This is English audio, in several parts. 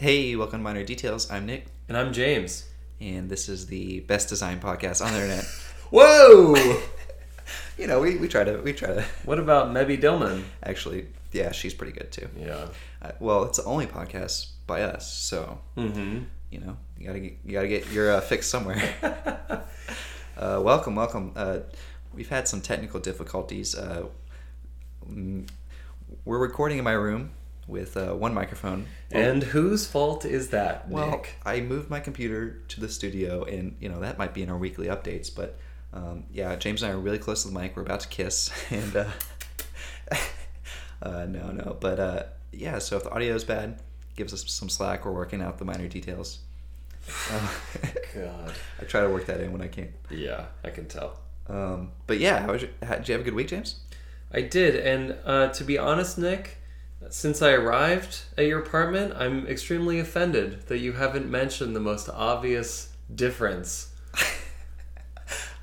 Hey, welcome to Minor Details. I'm Nick, And I'm James. and this is the best design podcast on the internet. Whoa! you know, we, we try to we try to what about Debbie Millman? actually, yeah, she's pretty good too. Yeah. Uh, well, it's the only podcast by us, so Mm-hmm. you know you gotta get you gotta get your uh, fix somewhere. uh, welcome, welcome. Uh, we've had some technical difficulties. Uh, we're recording in my room with uh, one microphone. And whose fault is that, Well, Nick? I moved my computer to the studio, and you know that might be in our weekly updates. But um, yeah, James and I are really close to the mic. We're about to kiss, and uh, uh, no, no. But uh, yeah, so if the audio is bad, gives us some slack. We're working out the minor details. Uh, God. I try to work that in when I can. Yeah, I can tell. Um, but yeah, how was your, how, did you have a good week, James? I did, and uh, to be honest, Nick, since I arrived at your apartment, I'm extremely offended that you haven't mentioned the most obvious difference.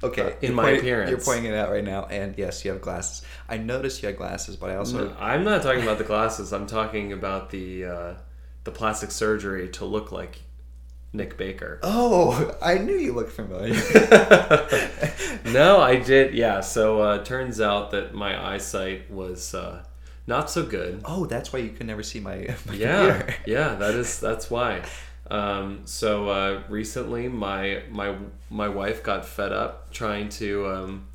Okay, Uh, in my pointing- appearance. you're pointing it out right now, and yes, you have glasses. I noticed you had glasses, but I also No, I'm not talking about the glasses. I'm talking about the uh, the plastic surgery to look like Nick Baker. oh, I knew you looked familiar. no, I did. Yeah. So uh, turns out that my eyesight was uh, not so good. Oh, that's why you could never see my, my Yeah, computer. yeah. That is that's why. Um, so uh, recently, my my my wife got fed up trying to um,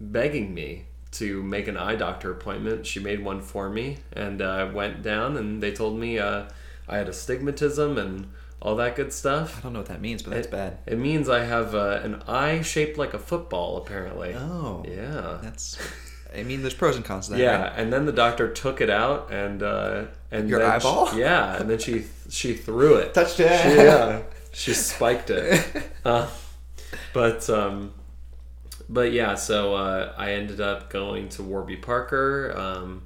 begging me to make an eye doctor appointment. She made one for me, and uh, went down, and they told me uh, I had astigmatism and all that good stuff. I don't know what that means, but that's It- bad. It means I have uh, an eye shaped like a football, apparently. Oh, Yeah. That's. I mean, there's pros and cons to that. Yeah, right? and then the doctor took it out and uh, and Your then eyeball? She, yeah, and then she she threw it. Touchdown. She- yeah, she spiked it. Uh, but um, but yeah, so uh, I ended up going to Warby Parker. Um,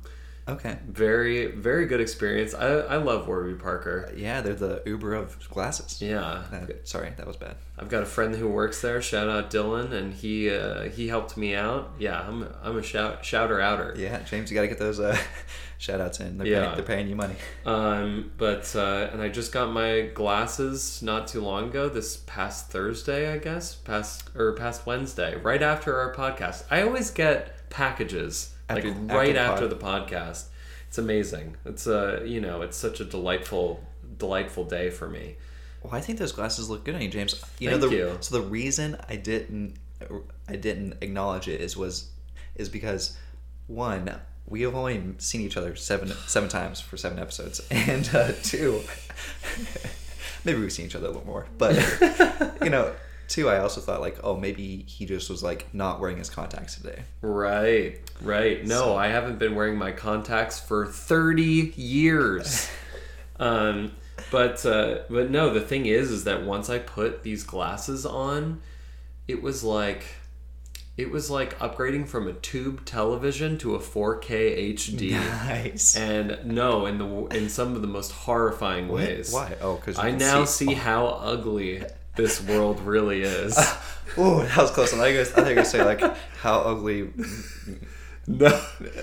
Okay. very very good experience. I I love Warby Parker. Yeah, they're the Uber of glasses. Yeah, Uh, sorry, that was bad. I've got a friend who works there. Shout out Dylan, and he uh, he helped me out. Yeah, I'm a, I'm a shout shouter outer. Yeah, James, you got to get those uh, shout outs in. They're, Yeah. paying, they're paying you money. Um, but uh, and I just got my glasses not too long ago. This past Thursday, I guess, past or past Wednesday, right after our podcast. I always get packages After- like after right the after, the podcast. It's amazing. It's a you know, it's such a delightful delightful day for me. Well, I think those glasses look good on you, James. You Thank know the you. so the reason I didn't I didn't acknowledge it is was is because one we have only seen each other seven seven times for seven episodes, and uh, two maybe we've seen each other a little more, but you know. Two, I also thought like, oh, maybe he just was like not wearing his contacts today. Right, right. No, So- I haven't been wearing my contacts for 30 years. um, but uh, but no, the thing is is that once I put these glasses on, it was like it was like upgrading from a tube television to a 4K HD. Nice. And no, in the in some of the most horrifying ways. Why? Oh, because I now see how ugly this world really is. Oh, that was close. I thought you I thought you were gonna say like how ugly. No,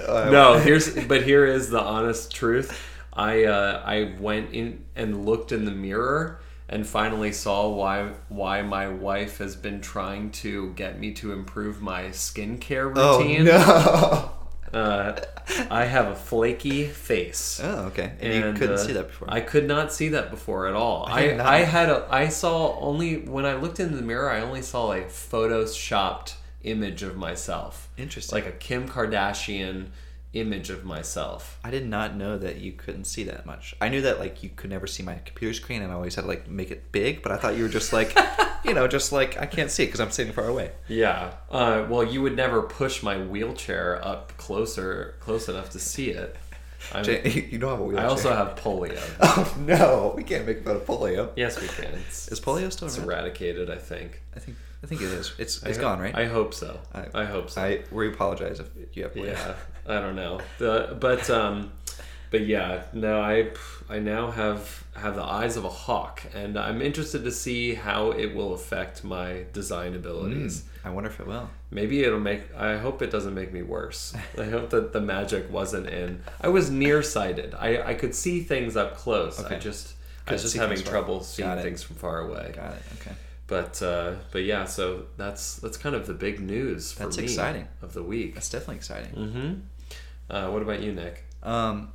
Uh, no. Here's but here is the honest truth. I uh, I went in and looked in the mirror and finally saw why why my wife has been trying to get me to improve my skincare routine. Oh routine. no. Uh, I have a flaky face. Oh, okay. And, you couldn't uh, see that before. I could not see that before at all. I I. I had a I saw only when I looked in the mirror I only saw a photoshopped image of myself. Interesting. Like a Kim Kardashian image of myself. I did not know that you couldn't see that much. I knew that like you could never see my computer screen, and I always had to like make it big. But I thought you were just like, you know, just like I can't see it because I'm sitting far away. Yeah. Uh, well, you would never push my wheelchair up closer close enough to see it. You have a wheelchair. I also have polio. Oh no, we can't make fun of polio. Yes, we can. It's, Is polio still it's around? eradicated, I think. I think I think it is. It's it's I- gone, right? I hope so. I- I, hope so. I we apologize if you have polio. Yeah, I don't know. The, but um, but yeah, no, I I now have have the eyes of a hawk, and I'm interested to see how it will affect my design abilities. Mm, I wonder if it will. Maybe it'll make. I hope it doesn't make me worse. I hope that the magic wasn't in. I was nearsighted. I I could see things up close. I Okay. just I was just having things far- trouble seeing things from far away. Got it. Okay. But uh, but yeah, so that's that's kind of the big news for That's me exciting. of the week. That's definitely exciting. Mm-hmm. Uh, what about you, Nick? Um,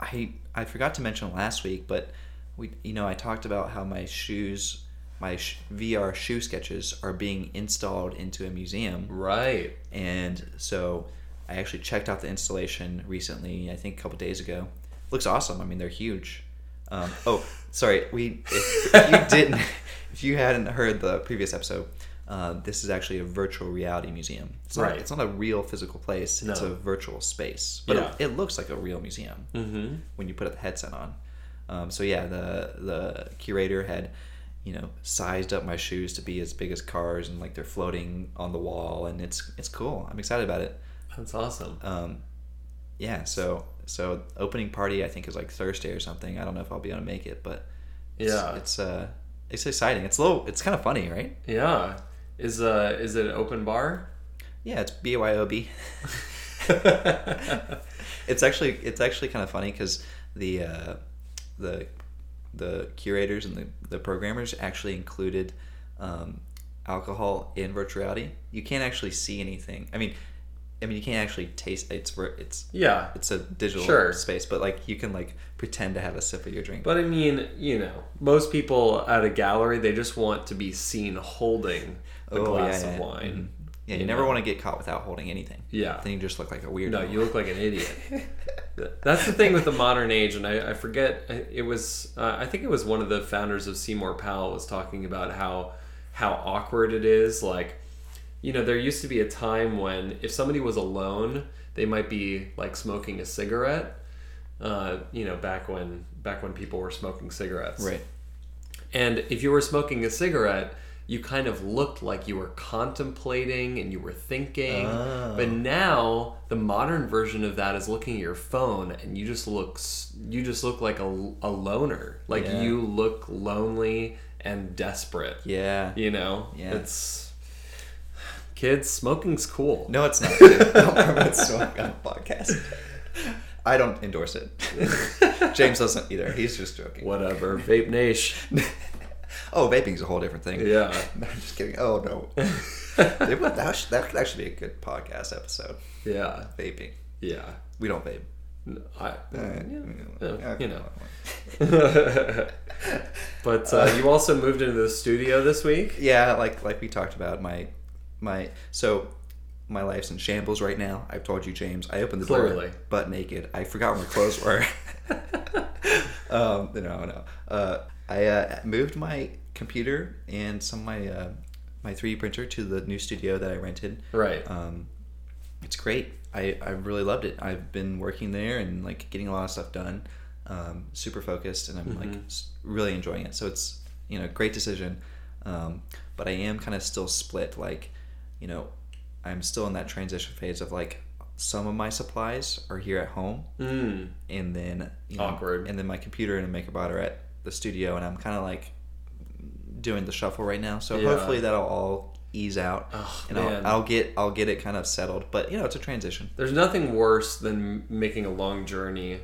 I I forgot to mention last week, but we you know I talked about how my shoes, my sh- VR shoe sketches are being installed into a museum, Right. and so I actually checked out the installation recently. I think a couple days ago. Looks awesome. I mean, they're huge. Um, oh, sorry. We if, if you didn't, if you hadn't heard the previous episode. Uh, this is actually a virtual reality museum. It's not, Right. It's not a real physical place. No. It's a virtual space, but Yeah. it, it looks like a real museum Mm-hmm. when you put the headset on. Um, so yeah, the the curator had, you know, sized up my shoes to be as big as cars, and like they're floating on the wall, and it's it's cool. I'm excited about it. That's awesome. Um, yeah, so so opening party I think is like Thursday or something. I don't know if I'll be able to make it, but it's, Yeah. it's uh it's exciting. It's a little it's kind of funny, right? Yeah. Is uh is it an open bar? Yeah, it's BYOB. it's actually it's actually kind of funny because the uh, the the curators and the, the programmers actually included um, alcohol in virtual reality. You can't actually see anything. I mean, I mean you can't actually taste. It's it's yeah. it's a digital Sure. space, but like you can like pretend to have a sip of your drink. But I mean, you know, most people at a gallery they just want to be seen holding a Oh, glass yeah, of yeah. wine. Mhm. yeah, you, you never know. want to get caught without holding anything. Yeah. then you just look like a weirdo. No, you look like an idiot. That's the thing with the modern age, and I, I forget. It was uh, I think it was one of the founders of Seymour Powell was talking about how how awkward it is. Like, you know, there used to be a time when if somebody was alone, they might be like smoking a cigarette. Uh, you know, back when back when people were smoking cigarettes, right. and if you were smoking a cigarette, you kind of looked like you were contemplating and you were thinking. Oh. But now the modern version of that is looking at your phone and you just look you just look like a, a loner. Like Yeah. you look lonely and desperate. Yeah. You know? Yeah. It's kids, smoking's cool. No, it's not. don't promote smoke on a podcast. I don't endorse it. James doesn't either. He's just joking. Whatever. Vape Nation. Oh, vaping's a whole different thing. Yeah. I'm just kidding. Oh no. That, should- that could actually be a good podcast episode. Yeah. Vaping. Yeah. We don't vape. I, Uh, yeah, you know. know. but uh, you also moved into the studio this week. Yeah, like like we talked about, my my so my life's in shambles right now. I've told you, James. I opened the Clearly. door butt naked. I forgot where my clothes were. um, no, no. Uh, I uh, moved my computer and some of my uh, my 3D printer to the new studio that I rented. Right. Um, it's great. I, I really loved it. I've been working there and like getting a lot of stuff done. Um, super focused, and I'm like Mhm. s- really enjoying it. So it's you know great decision. Um, but I am kind of still split. Like you know, I'm still in that transition phase of like some of my supplies are here at home, Mm. and then you know, Awkward. and then my computer and a MakerBot are at the studio, and I'm kind of like doing the shuffle right now. So Yeah. hopefully that'll all ease out, Oh, and. I'll, I'll get I'll get it kind of settled. But you know, it's a transition. There's nothing worse than making a long journey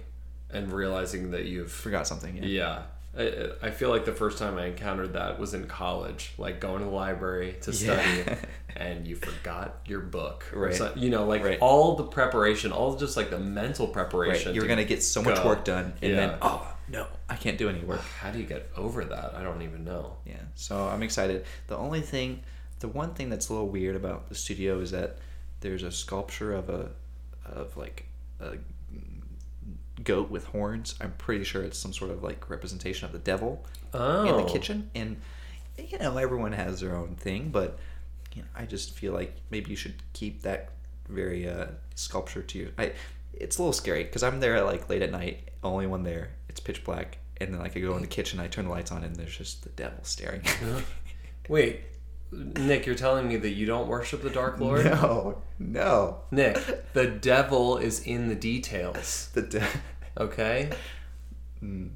and realizing that you've. Forgot something. Yeah. Yeah. I, I feel like the first time I encountered that was in college, like going to the library to study, Yeah. and you forgot your book. Right. so- you know, like Right. all the preparation, all just like the mental preparation. Right. You're gonna get so much go. work done, and Yeah. then oh no, I can't do any work. How do you get over that? I don't even know. Yeah, so I'm excited. The only thing, the one thing that's a little weird about the studio is that there's a sculpture of a, of like a goat with horns. I'm pretty sure it's some sort of like representation of the devil Oh. in the kitchen. And you know, everyone has their own thing, but you know, I just feel like maybe you should keep that very uh, sculpture to you. I, it's a little scary because I'm there like late at night, only one there. It's pitch black, and then like I go in the kitchen, I turn the lights on, and there's just the devil staring. at me. Wait, Nick, you're telling me that you don't worship the Dark Lord? No, no. Nick, the devil is in the details. The de- Okay. Mm,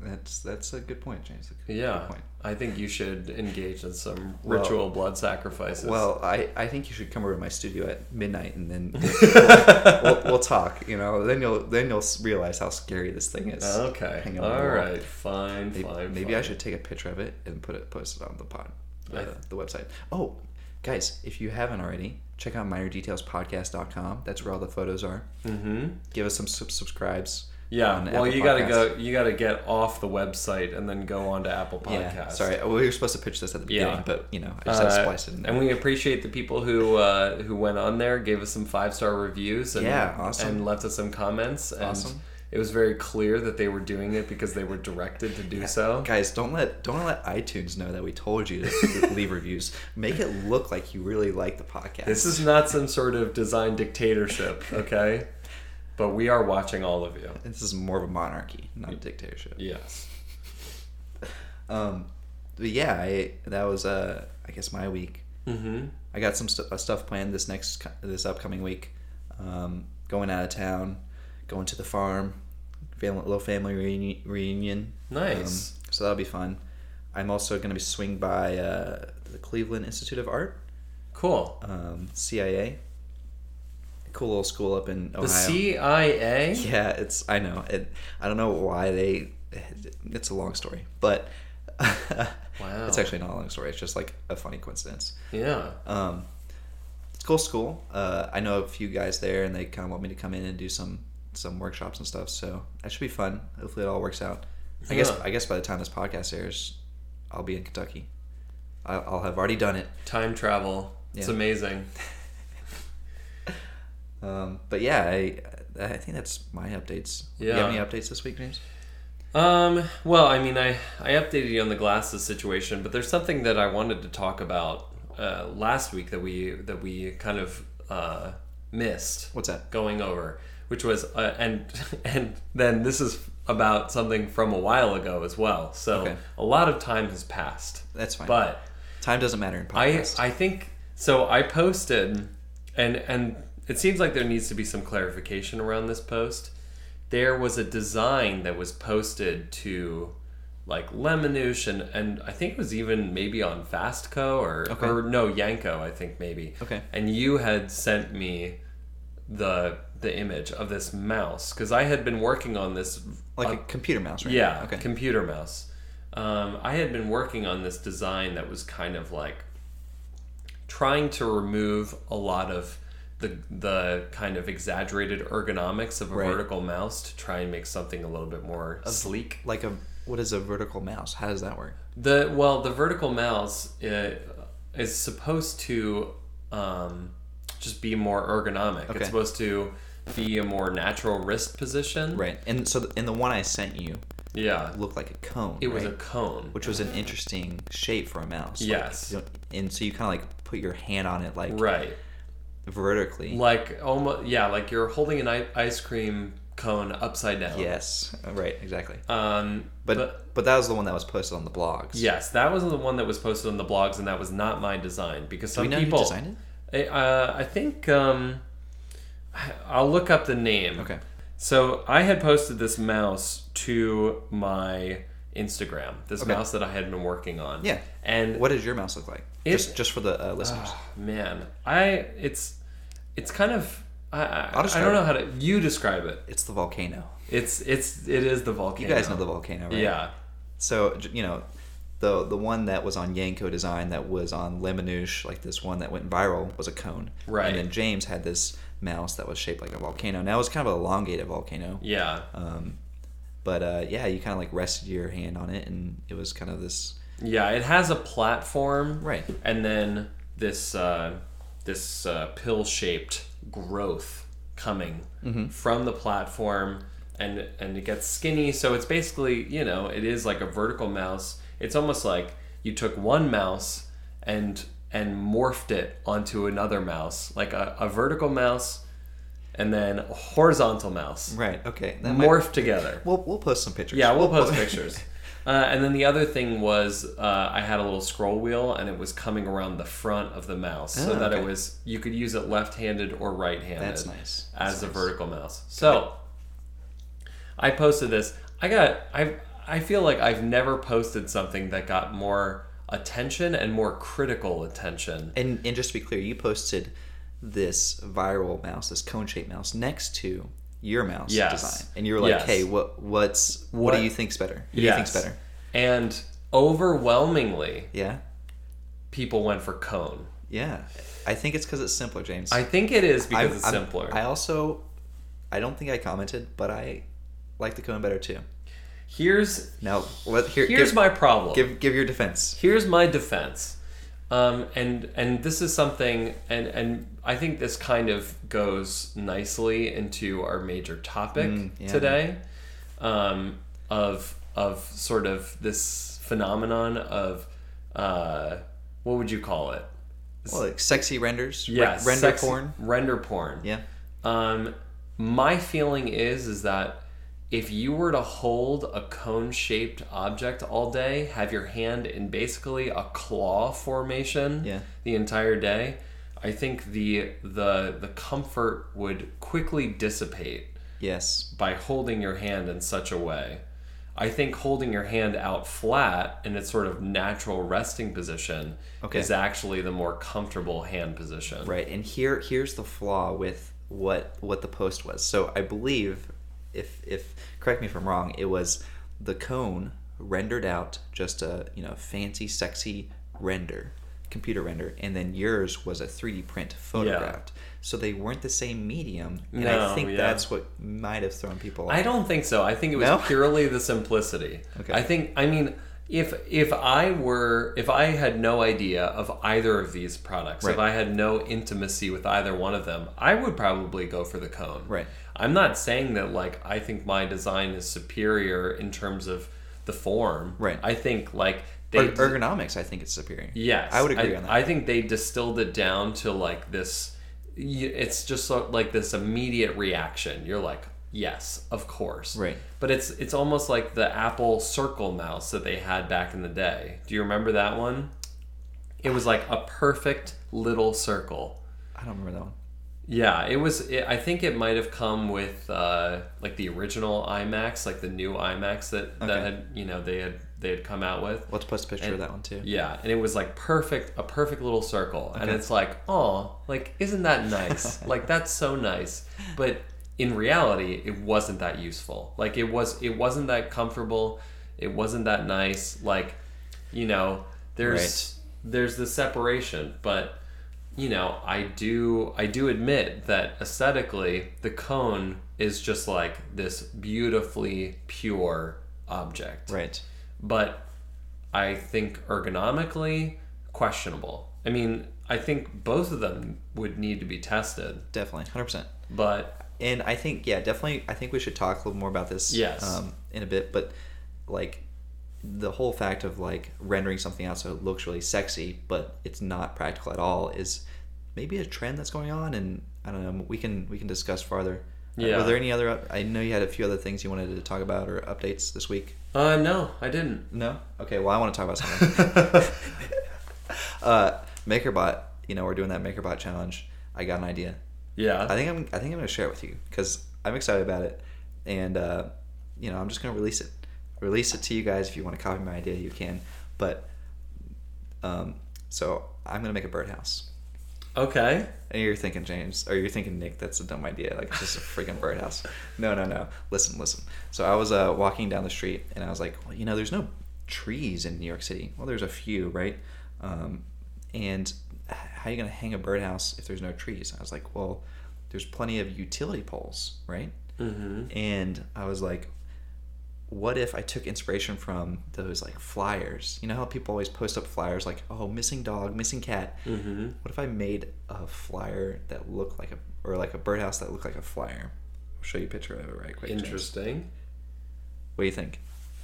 that's that's a good point, James. Good- Yeah. good point. I think you should engage in some Well- ritual blood sacrifices. Well, I, I think you should come over to my studio at midnight and then we'll, we'll, we'll talk. You know, then you'll then you'll realize how scary this thing is. okay. All wall. right. Fine. Maybe, fine. maybe I should take a picture of it and put it post it on the pod, uh, the website. Oh, guys, if you haven't already, check out minordetailspodcast.com. That's where all the photos are. Mm-hmm. Give us some sub- subscribes. Yeah. Well, Apple you gotta go. You gotta get off the website and then go on to Apple Podcasts. Yeah, sorry, Well, we were supposed to pitch this at the Yeah. beginning, but you know, I just had to Uh, splice it in there. and we appreciate the people who uh, who went on there, gave us some five star reviews, and, Yeah, awesome. and left us some comments. And Awesome. it was very clear that they were doing it because they were directed to do so. Guys, don't let don't let iTunes know that we told you to leave reviews. Make it look like you really like the podcast. This is not some sort of design dictatorship, okay? But we are watching all of you. this is more of a monarchy, not a dictatorship. Yes. Um, but yeah, I that was uh, I guess my week. Mm-hmm. I got some st- uh, stuff planned this next this upcoming week. Um, going out of town, going to the farm, family, little family reuni- reunion. Nice. Um, so that'll be fun. I'm also going to be swing by uh, the Cleveland Institute of Art, Cool. um, CIA. Cool little school up in Ohio. The CIA. Yeah, it's I know it. I don't know why they. It's a long story, but Wow. it's actually not a long story. It's just like a funny coincidence. Yeah. Um, it's a cool school. Uh, I know a few guys there, and they kind of want me to come in and do some some workshops and stuff. So that should be fun. Hopefully, it all works out. I guess I guess by the time this podcast airs, I'll be in Kentucky. I'll have already done it. Time travel. It's Yeah. amazing. Um, but yeah, I I think that's my updates. Do you Yeah. have any updates this week, James? Um, well, I mean, I, I updated you on the glasses situation, but there's something that I wanted to talk about uh, last week that we that we kind of uh, missed What's that? going over, which was uh, and and then this is about something from a while ago as well. So Okay. a lot of time has passed, That's fine. but time doesn't matter in I. I think so. I posted, and and it seems like there needs to be some clarification around this post. There was a design that was posted to like Lemanoosh and and I think it was even maybe on Fastco or Okay. or no Yanko I think maybe. Okay. And you had sent me the the image of this mouse because I had been working on this like uh, a computer mouse, right? yeah, Okay. computer mouse. Um, I had been working on this design that was kind of like trying to remove a lot of the the kind of exaggerated ergonomics of a Right. vertical mouse to try and make something a little bit more sleek. like a what is a vertical mouse? How does that work? The well, the vertical mouse uh, is supposed to um, just be more ergonomic. Okay. It's supposed to be a more natural wrist position. Right. And so in the one I sent you, Yeah. it looked like a cone. It was a cone. which was an interesting shape for a mouse. Yes. know, and so you kind of like put your hand on it like Right. Vertically. Like almost yeah, like you're holding an i- ice cream cone upside down. Yes. Right. Exactly. Um, But, but, but that was the one that was posted on the blogs. yes, that was the one that was posted on the blogs, and that was not my design because some we know people. designed it? I- Uh, I think um, I'll look up the name. Okay. So I had posted this mouse to my Instagram. This Okay. mouse that I had been working on. Yeah. And What does your mouse look like? It- just just for the uh, listeners. man, I it's it's kind of I I, I don't know how to you describe it. it's the volcano. It's it's it is the volcano. You guys know the volcano, right? Yeah. So you know, the the one that was on Yanko Design that was on Lemanoosh, like this one that went viral, was a cone. Right. And then James had this mouse that was shaped like a volcano. Now it was kind of an elongated volcano. Yeah. Um, but uh, yeah, you kind of like rested your hand on it, and it was kind of this. Yeah, it has a platform, Right. And then this uh, this uh, pill-shaped growth coming Mm-hmm. from the platform, and and it gets skinny. So it's basically you know it is like a vertical mouse. It's almost like you took one mouse and and morphed it onto another mouse, like a, a vertical mouse, and then a horizontal mouse, Right. Okay. That might- together. We'll we'll post some pictures. Yeah, we'll post pictures. Uh, and then the other thing was uh, I had a little scroll wheel and it was coming around the front of the mouse so Oh, that it was you could use it left-handed or right-handed That's nice. as That's a vertical mouse. So I posted this. I got I I feel like I've never posted something that got more attention and more critical attention. And and just to be clear, you posted this viral mouse, this cone shaped mouse, next to your mouse Yes. design, and you were like, Yes. "Hey, what what's what, What- do you think's better? Who do you think's better?" And overwhelmingly, Yeah, people went for cone. yeah. I think it's because it's simpler, James. I think it is because I'm- it's I'm- simpler. I also, I don't think I commented, but I like the cone better too. here's Now, what? Here, here's give, my problem. give give your defense. here's my defense um, and and this is something and and i think this kind of goes nicely into our major topic Mm, yeah. today um, of of sort of this phenomenon of uh, what would you call it Well, like sexy renders, re- render sexy- porn. render porn Yeah, um, my feeling is is that if you were to hold a cone-shaped object all day, have your hand in basically a claw formation Yeah. the entire day, I think the the the comfort would quickly dissipate yes, by holding your hand in such a way. I think holding your hand out flat in its sort of natural resting position Okay. is actually the more comfortable hand position. right. And here here's the flaw with what what the post was. So I believe, if if correct me if I'm wrong, it was the cone rendered out just a you know fancy sexy render computer render and then yours was a 3d print photographed so they weren't the same medium and i think yeah. that's what might have thrown people off. I don't think so. I think it was No? purely the simplicity. Okay. I think I mean if if I were if I had no idea of either of these products, if I had no intimacy with either one of them, I would probably go for the cone. Right. I'm not saying that like I think my design is superior in terms of the form. Right. I think like they Er- ergonomics i think it's superior Yes, i would agree I, on that I think they distilled it down to like this. It's just so, like this immediate reaction. You're like, yes, of course. Right. But it's it's almost like the Apple Circle mouse that they had back in the day. Do you remember that one? It was like a perfect little circle. i don't remember that one Yeah, it was. It, I think it might have come with uh, like the original iMacs, like the new iMacs that that Okay. had you know they had they had come out with. let's post a picture And- of that one too Yeah, and it was like perfect, a perfect little circle, and it's like, oh, like isn't that nice? like that's so nice, but in reality, it wasn't that useful. Like it was, it wasn't that comfortable. It wasn't that nice. Like, you know, there's there's the separation, but you know, I do I do admit that aesthetically, the cone is just like this beautifully pure object right but I think ergonomically questionable. I mean, I think both of them would need to be tested, definitely 100% but and I think yeah, definitely. I think we should talk a little more about this. Yes. Um, in a bit, but like the whole fact of like rendering something out so it looks really sexy, but it's not practical at all, is maybe a trend that's going on, and I don't know. We can we can discuss farther. Uh, Yeah. Were there any other? I know you had a few other things you wanted to talk about or updates this week. uh no, I didn't. No. Okay. Well, I want to talk about something. uh, MakerBot. You know, we're doing that MakerBot challenge. I got an idea. Yeah. I think I'm I think I'm gonna share it with you because I'm excited about it, and uh, you know I'm just gonna release it, release it to you guys. If you want to copy my idea, you can. But um, so I'm gonna make a birdhouse. okay. And you're thinking James, or you're thinking Nick, that's a dumb idea. Like it's just a freaking birdhouse. No, no, no. Listen, listen. So I was uh, walking down the street, and I was like, well, you know, there's no trees in New York City. Well, there's a few, right? Um, and how are you gonna hang a birdhouse if there's no trees? I was like, well, there's plenty of utility poles, right? Mm-hmm. And I was like, what if I took inspiration from those like flyers? You know how people always post up flyers like, oh, missing dog, missing cat. Mm-hmm. What if I made a flyer that looked like a, or like a birdhouse that looked like a flyer? I'll show you a picture of it right quick. James. Interesting. What do you think?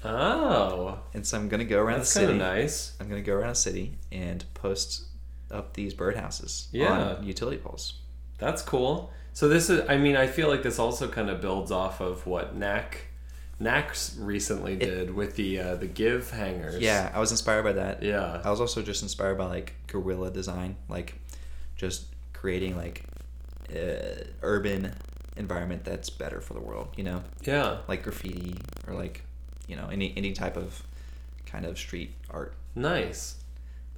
Oh, And so I'm gonna go around that's the kind city. of nice. I'm gonna go around the city and post up these birdhouses Yeah. on utility poles. That's cool. So this is, I mean, I feel like this also kind of builds off of what Knack, Knack recently did with the uh, the give hangers. Yeah, I was inspired by that. Yeah. I was also just inspired by like guerrilla design, like just creating like uh, urban environment that's better for the world. You know, Yeah. like graffiti or like you know any any type of kind of street art. Nice.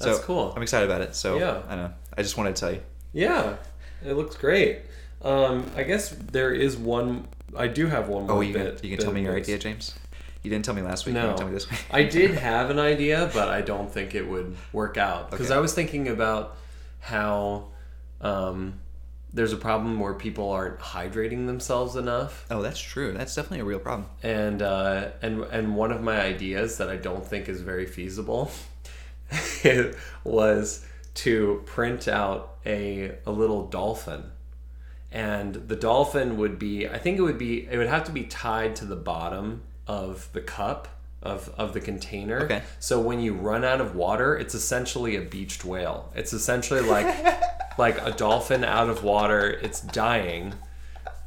That's so cool. I'm excited about it. So Yeah. I know. I just wanted to tell you. Yeah, it looks great. Um, I guess there is one. I do have one more Oh, you bit. can, you can tell me your idea, James. You didn't tell me last week. You No, can tell me this week. I did have an idea, but I don't think it would work out because Okay. I was thinking about how um, there's a problem where people aren't hydrating themselves enough, Oh, that's true. That's definitely a real problem. and uh, and and one of my ideas that I don't think is very feasible was to print out a a little dolphin. And the dolphin would be I think it would be it would have to be tied to the bottom of the cup of, of the container. Okay. So when you run out of water, it's essentially a beached whale. It's essentially like like a dolphin out of water, it's dying.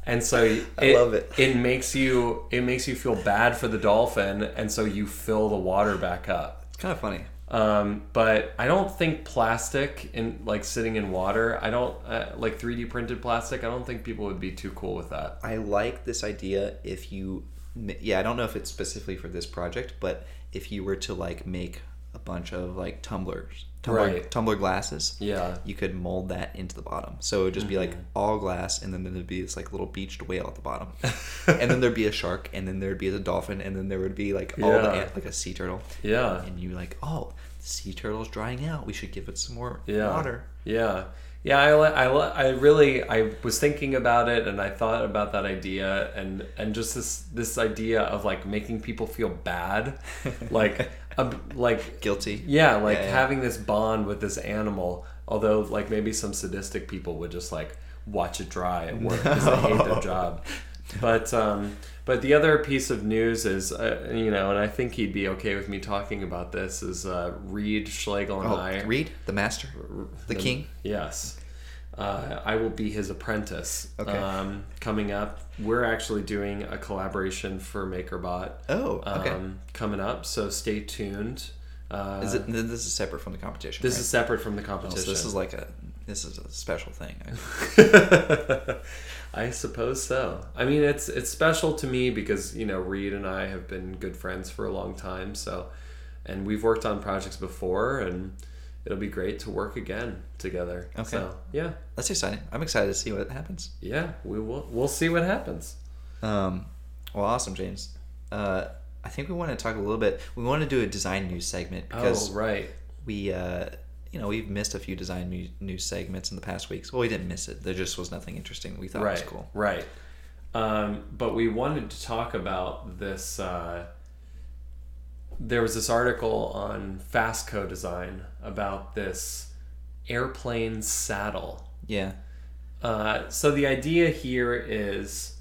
And so it, I love it. It makes you it makes you feel bad for the dolphin, and so you fill the water back up. It's kind of funny. Um, but I don't think plastic in like sitting in water. I don't uh, like 3D printed plastic. I don't think people would be too cool with that. I like this idea if you yeah, I don't know if it's specifically for this project, but if you were to like make a bunch of like tumblers, tumbler, Right. tumbler glasses, Yeah. you could mold that into the bottom. So it would just be like Mm-hmm. all glass, and then there'd be this like little beached whale at the bottom, and then there'd be a shark, and then there'd be a dolphin, and then there would be like all the ant- like a sea turtle, Yeah. and you're like oh the sea turtle's drying out. We should give it some more Yeah. water. Yeah. Yeah, I, I, I really I was thinking about it and I thought about that idea and and just this this idea of like making people feel bad like a, like Guilty. yeah like Yeah, yeah. having this bond with this animal although like maybe some sadistic people would just like watch it dry at work because they hate their job but um but the other piece of news is uh, you know and I think he'd be okay with me talking about this is uh, Reed Schlegel and Oh, I Reed, the master, the king. Yes. Uh, I will be his apprentice. Okay. Um, coming up, we're actually doing a collaboration for MakerBot. Oh, okay. Um, coming up, so stay tuned. Uh, Is it? This is separate from the competition. this right? is separate from the Oh, competition. so this is like a this is a special thing. I suppose so. I mean, it's it's special to me because you know Reed and I have been good friends for a long time. So, and we've worked on projects before, and it'll be great to work again together. Okay. So yeah, That's exciting. I'm excited to see what happens. yeah, we will. We'll see what happens. Um, well, awesome, James. Uh, I think we want to talk a little bit. We want to do a design news segment because oh right. we, uh, you know, we've missed a few design news, news segments in the past weeks. Well, we didn't miss it. There just was nothing interesting. We thought right, was cool. Right. Um, but we wanted to talk about this. Uh, there was this article on Fastco Design about this airplane saddle. Yeah. Uh, so the idea here is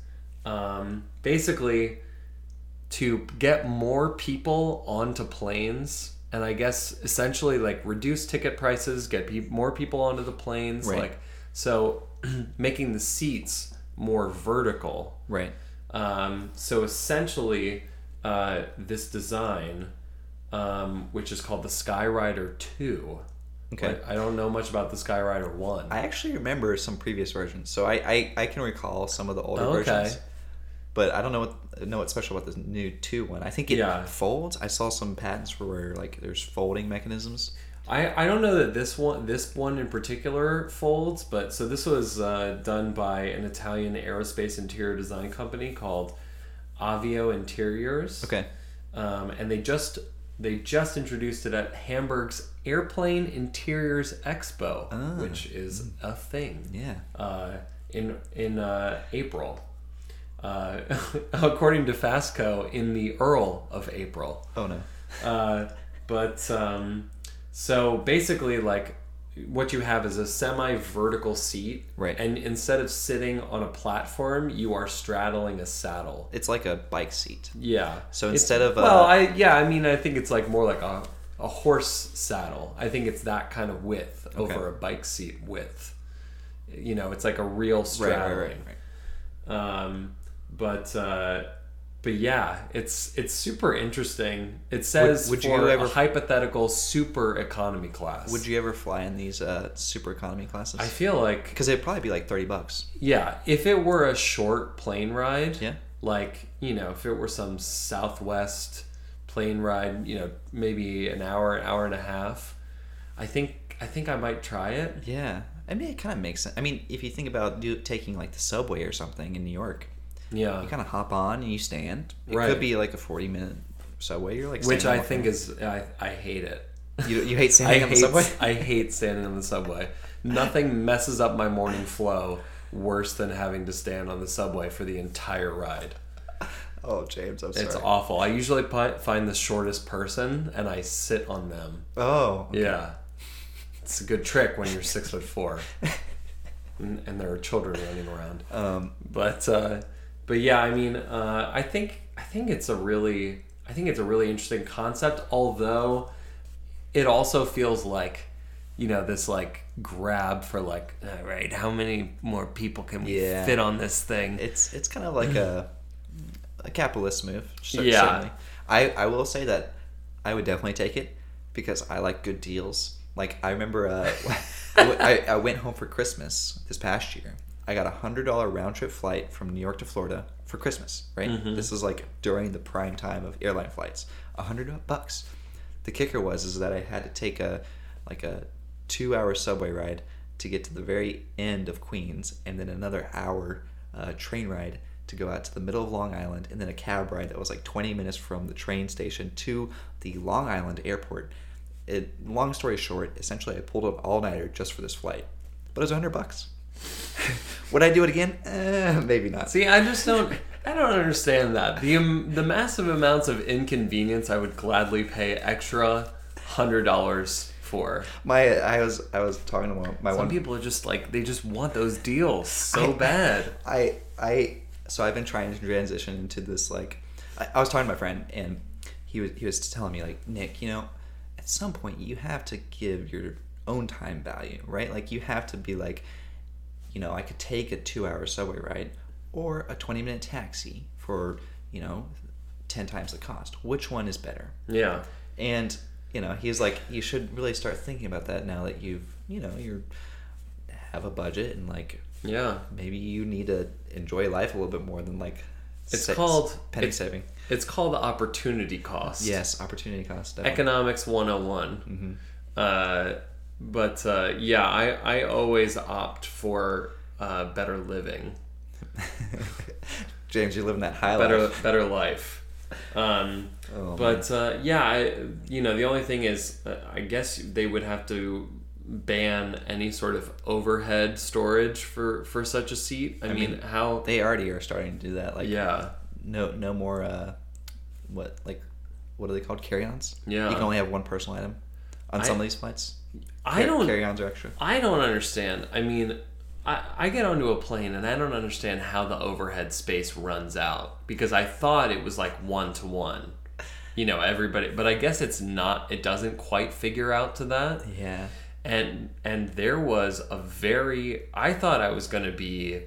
um, basically to get more people onto planes and I guess essentially like reduce ticket prices, get pe- more people onto the planes, Right. like so making the seats more vertical. Right. Um, so essentially, uh, this design, um, which is called the Skyrider Two. Okay. Like, I don't know much about the Skyrider One. I actually remember some previous versions, so I, I, I can recall some of the older Okay. versions. But I don't know what know what's special about this new two one. I think it Yeah. folds. I saw some patents for where like there's folding mechanisms. I, I don't know that this one this one in particular folds, but so this was uh, done by an Italian aerospace interior design company called Avio Interiors. Okay. um, and they just they just introduced it at Hamburg's Airplane Interiors Expo, Ah. which is a thing. Yeah. Uh, in in uh, April, uh, according to Fastco, in the Earl of April. Oh no. Uh, but um, so basically, like what you have is a semi-vertical seat, Right. And instead of sitting on a platform, you are straddling a saddle. It's like a bike seat. Yeah. So It's- instead of, uh, well, I yeah, I mean, I think it's like more like a a horse saddle. I think it's that kind of width Okay. over a bike seat width. You know, it's like a real Right, right, straddling. right, right. Um, but uh, but yeah, it's it's super interesting. It says would you for ever- a hypothetical super economy class. Would you ever fly in these uh, super economy classes? I feel like Because it'd probably be like thirty bucks. yeah, if it were a short plane ride, Yeah. like you know, if it were some Southwest plane ride, you know, maybe an hour, an hour and a half, I think I think I might try it. Yeah. I mean, it kind of makes sense. I mean, if you think about do, taking like the subway or something in New York, Yeah, you kind of hop on and you stand. It Right. could be like a forty-minute subway. You're like, which I think is I I hate it. you, you hate standing on the hate subway. I hate standing on the subway. Nothing messes up my morning flow worse than having to stand on the subway for the entire ride. Oh, James, I'm sorry. It's awful. I usually find the shortest person and I sit on them. Oh, Yeah, it's a good trick when you're six foot four, and, and there are children running around. um, But uh, but yeah, I mean, uh, I think I think it's a really I think it's a really interesting concept. Although it also feels like you know this like grab for like all right, how many more people can we Yeah. fit on this thing? it's it's kind of like a a capitalist move. cer- Yeah. I I will say that I would definitely take it because I like good deals. Like I remember, uh, I- I went home for Christmas this past year. I got a hundred dollar round trip flight from New York to Florida for Christmas. Right. Mm-hmm. This is like during the prime time of airline flights. A hundred bucks. The kicker was is that I had to take a like a two hour subway ride to get to the very end of Queens, and then another hour uh, train ride to go out to the middle of Long Island, and then a cab ride that was like 20 minutes from the train station to the Long Island airport. It, long story short, essentially I pulled an all nighter just for this flight, but it was 100 bucks. Would I do it again? Eh, maybe not. See, I just don't. I don't understand that the um, the massive amounts of inconvenience I would gladly pay extra hundred dollars for. My I was I was talking to my Some one people are just like they just want those deals so bad. I I so I've been trying to transition into this like I, I was talking to my friend and he was he was telling me like Nick, you know, at some point you have to give your own time value, right? Like you have to be like, you know, I could take a two hour subway ride or a twenty minute taxi for, you know, ten times the cost. Which one is better? Yeah, And you know, he's like, you should really start thinking about that now that you've, you know, you're have a budget and like yeah. maybe you need to enjoy life a little bit more than like It's sa- called- penny it's- saving. It's called opportunity cost. Yes, opportunity cost. definitely. Economics 101. Uh, but uh, yeah, I, I always opt for uh, better living, James, you're living that high better life. better life. Um, Oh, but uh, yeah, I, you know, the only thing is, uh, I guess they would have to ban any sort of overhead storage for for such a seat. I, mean, mean, how? They already are starting to do that. Like, yeah, no, no more. Uh, what like, what are they called? Carry-ons. Yeah. You can only have one personal item on some I- of these flights. I don't. Carry-ons are extra. I don't understand. I mean, I, I get onto a plane and I don't understand how the overhead space runs out because I thought it was like one to one. You know, everybody, but I guess it's not. It doesn't quite figure out to that. Yeah. And and there was a very. I thought I was going to be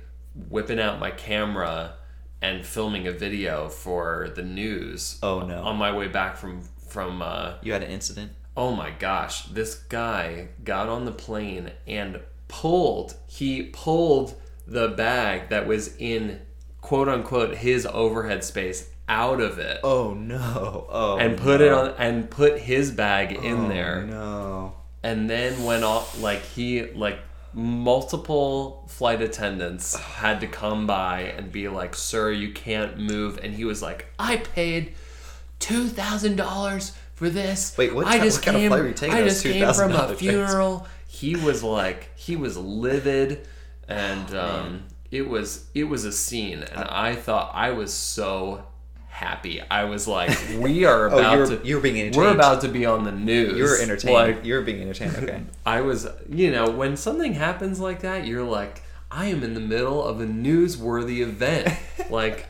whipping out my camera and filming a video for the news. Oh, no. On my way back from from. Uh, You had an incident. Oh my gosh, this guy got on the plane and pulled, he pulled the bag that was in quote unquote his overhead space out of it Oh no. Oh. and put it on and put his bag in Oh, there No. and then went off like he like multiple flight attendants had to come by and be like sir you can't move and he was like i paid $2000 for this Wait, what i just what kind of came flight were you taking i just came from $2,000 a things? funeral he was like he was livid and um, it was it was a scene and i thought i was so happy i was like we are Oh, about you were- to you were being entertained. we're about to be on the news You're entertained. Like, you were being entertained. Okay. I was, you know, when something happens like that, you're like, I am in the middle of a newsworthy event. like,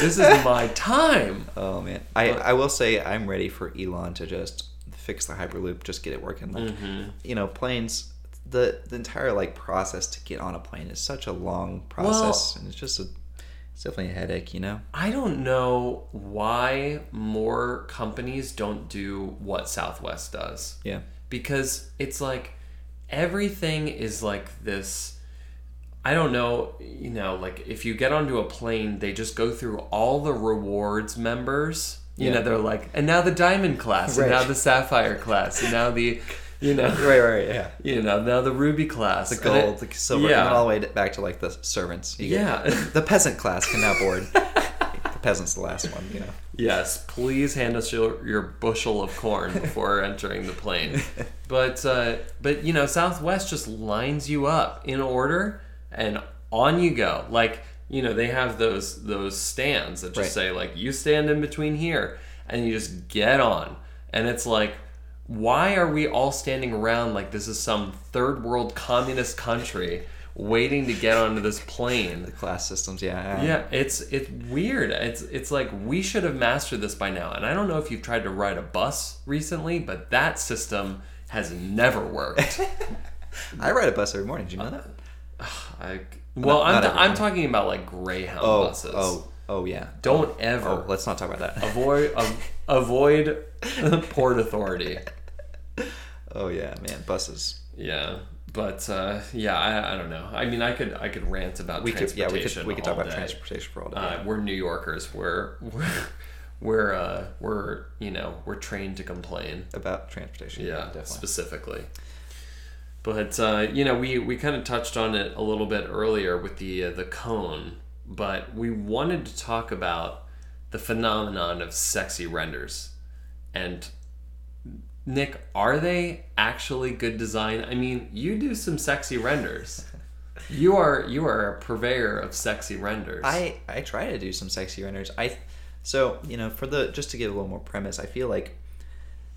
this is my time. Oh man, I I will say I'm ready for Elon to just fix the hyperloop, just get it working. Like, Mm-hmm. you know, planes. The the entire like process to get on a plane is such a long process, and it's just a It's definitely a headache, you know. I don't know why more companies don't do what Southwest does. Yeah. Because it's like everything is like this I don't know, you know, like if you get onto a plane, they just go through all the rewards members. You Yeah. know, they're like, and now the diamond class, and now the sapphire class, and now the, you know, Right, right, yeah. you know, now the ruby class, The gold, it- the silver, yeah. and all the way back to like the servants. You get- Yeah. the peasant class can now board. the peasant's the last one, you know. Yes, please hand us your, your bushel of corn before entering the plane. But uh, but you know, Southwest just lines you up in order, and on you go. Like you know, they have those those stands that just Right. say like you stand in between here, and you just get on. And it's like, why are we all standing around like this is some third world communist country waiting to get onto this plane? The class systems, yeah. Yeah, it's it's weird. It's it's like we should have mastered this by now. And I don't know if you've tried to ride a bus recently, but that system has never worked. I ride a bus every morning. Do you know uh, that? I, well, Not- I'm not t- I'm talking about like Greyhound Oh, buses. oh, oh, yeah. Don't Oh, ever Oh, let's not talk about that. avoid av- avoid Port Authority. Oh yeah, man, buses. Yeah, but uh, yeah, I, I don't know. I mean, I could I could rant about We could, yeah, transportation. we could we could talk about day. transportation for all day. Uh, we're New Yorkers. We're we're we're uh, we're you know we're trained to complain. about transportation. Yeah, definitely. specifically. But uh, you know, we we kind of touched on it a little bit earlier with the uh, the cone, but we wanted to talk about the phenomenon of sexy renders. And Nick, are they actually good design? I mean, you do some sexy renders. You are you are a purveyor of sexy renders. I I try to do some sexy renders. I so you know for the just to give a little more premise, I feel like.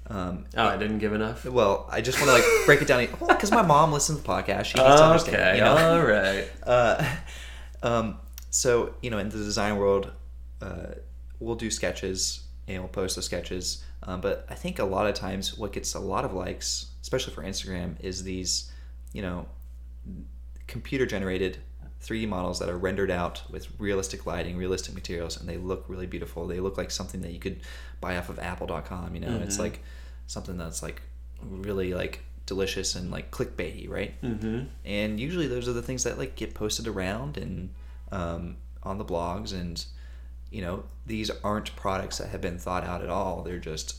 Um, oh, I didn't give enough. well, I just want to like break it down because my mom listens to the podcast. She needs to understand. Okay, you know? all right. Uh, um, so you know, in the design world, uh, we'll do sketches and we'll post the sketches. Um, but I think a lot of times, what gets a lot of likes, especially for Instagram, is these, you know, computer generated 3D models that are rendered out with realistic lighting, realistic materials, and they look really beautiful. They look like something that you could buy off of Apple.com. You know, it's like something that's like really like delicious and like clickbaity, right? Mm-hmm. and usually those are the things that like get posted around and um, on the blogs and you know these aren't products that have been thought out at all they're just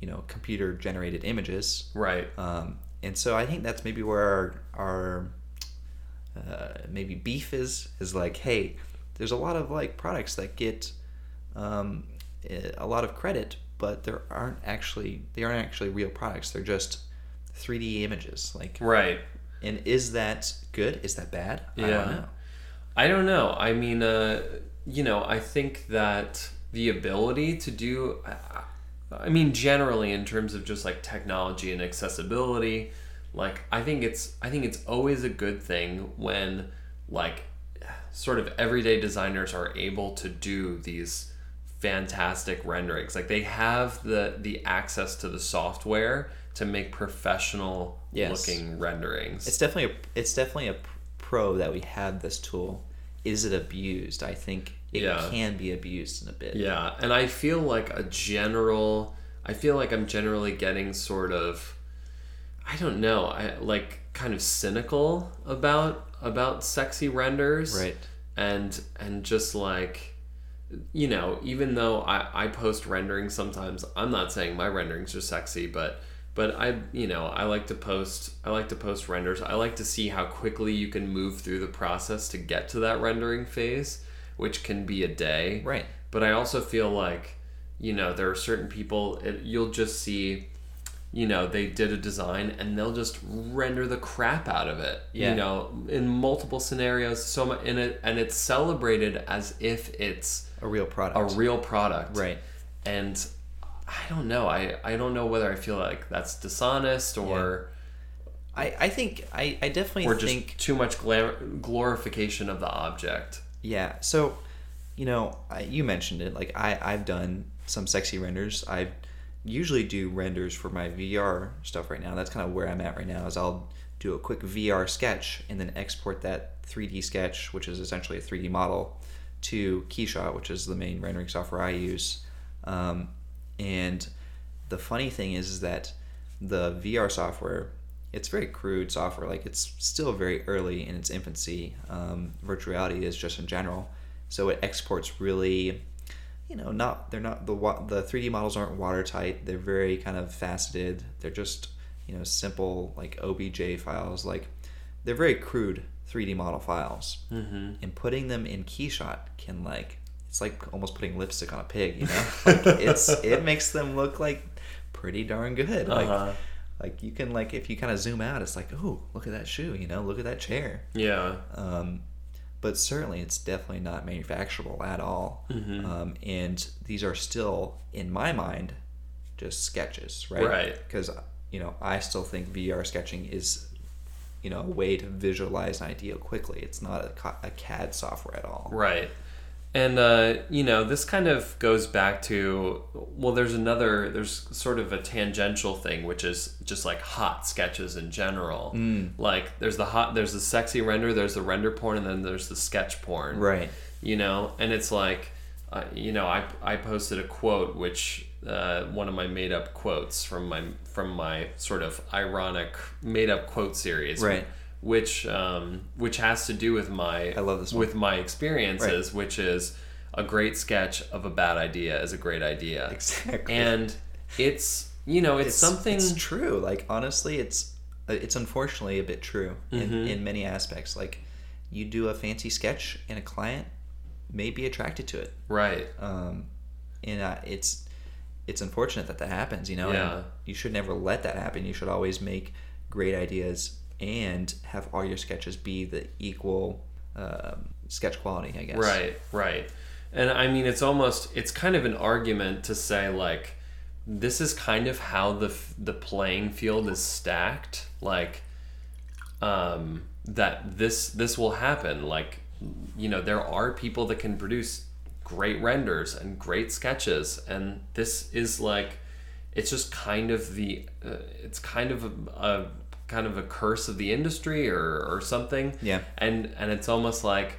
you know computer generated images Right. um, and so i think that's maybe where our, our uh, maybe beef is is like hey there's a lot of like products that get um, eh, a lot of credit but there aren't actually they aren't actually real products they're just 3d images like Right. and is that good? Is that bad? I Yeah. don't know. I don't know. I mean, uh, you know, I think that the ability to do, I- I mean, generally in terms of just like technology and accessibility, like I think it's I think it's always a good thing when like sort of everyday designers are able to do these fantastic renderings. Like they have the the access to the software to make professional Yes. looking renderings. It's definitely a, it's definitely a pro that we have this tool. Is it abused? I think it Yeah. can be abused in a bit. Yeah, and I feel like a general I feel like I'm generally getting sort of I don't know, I like kind of cynical about about sexy renders. Right. And and just like you know, even though I, I post renderings sometimes, I'm not saying my renderings are sexy, but but I you know, I like to post I like to post renders. I like to see how quickly you can move through the process to get to that rendering phase, which can be a day Right. but I also feel like you know there are certain people it, you'll just see you know they did a design and they'll just render the crap out of it Yeah. you know in multiple scenarios so much in it and it's celebrated as if it's A real product. a real product Right. and I don't know I I don't know whether I feel like that's dishonest or I, I think I, I definitely or just think too much glam- glorification of the object Yeah. So, you know, I, you mentioned it. Like I, I've done some sexy renders. I usually do renders for my VR stuff right now. That's kind of where I'm at right now. Is I'll do a quick VR sketch and then export that 3D sketch, which is essentially a 3D model, to Keyshot, which is the main rendering software I use. Um, and the funny thing is, is that the VR software, it's very crude software. Like it's still very early in its infancy. Um, virtual reality is just in general, so it exports really, you know, not they're not the the three D models aren't watertight. They're very kind of faceted. They're just you know simple like OBJ files. Like they're very crude 3D model files, Mm-hmm. and putting them in Keyshot can like it's like almost putting lipstick on a pig. You know, like it's it makes them look like pretty darn good. Like Uh-huh. like you can like if you kind of zoom out, it's like oh look at that shoe. You know, look at that chair. Yeah. Um, but certainly, it's definitely not manufacturable at all. Mhm. Um, and these are still, in my mind, just sketches, right? Right. Because you know, I still think VR sketching is, you know, a way to visualize an idea quickly. It's not a, a CAD software at all. Right. And uh, you know, this kind of goes back to well, there's another there's sort of a tangential thing, which is just like hot sketches in general. Mm. Like there's the hot there's the sexy render, there's the render porn, and then there's the sketch porn. Right. You know, and it's like, uh, you know, I I posted a quote which uh, one of my made up quotes from my from my sort of ironic made up quote series. Right. Which um, which has to do with my I love this one. with my experiences, which is a great sketch of a bad idea is a great idea. Exactly. And it's you know it's, something It's true. Like honestly, it's uh, it's unfortunately a bit true in, Mhm. in many aspects. Like you do a fancy sketch, and a client may be attracted to it. right. um, and uh, it's it's unfortunate that that happens. You know, and Yeah. you should never let that happen. You should always make great ideas and have all your sketches be the equal um, sketch quality. I guess. Right, right. And I mean, it's almost it's kind of an argument to say like this is kind of how the f- the playing field is stacked. Like, um, that this this will happen. Like, you know, there are people that can produce great renders and great sketches, and this is like it's just kind of the uh, it's kind of a, a kind of a curse of the industry or or something Yeah. and and it's almost like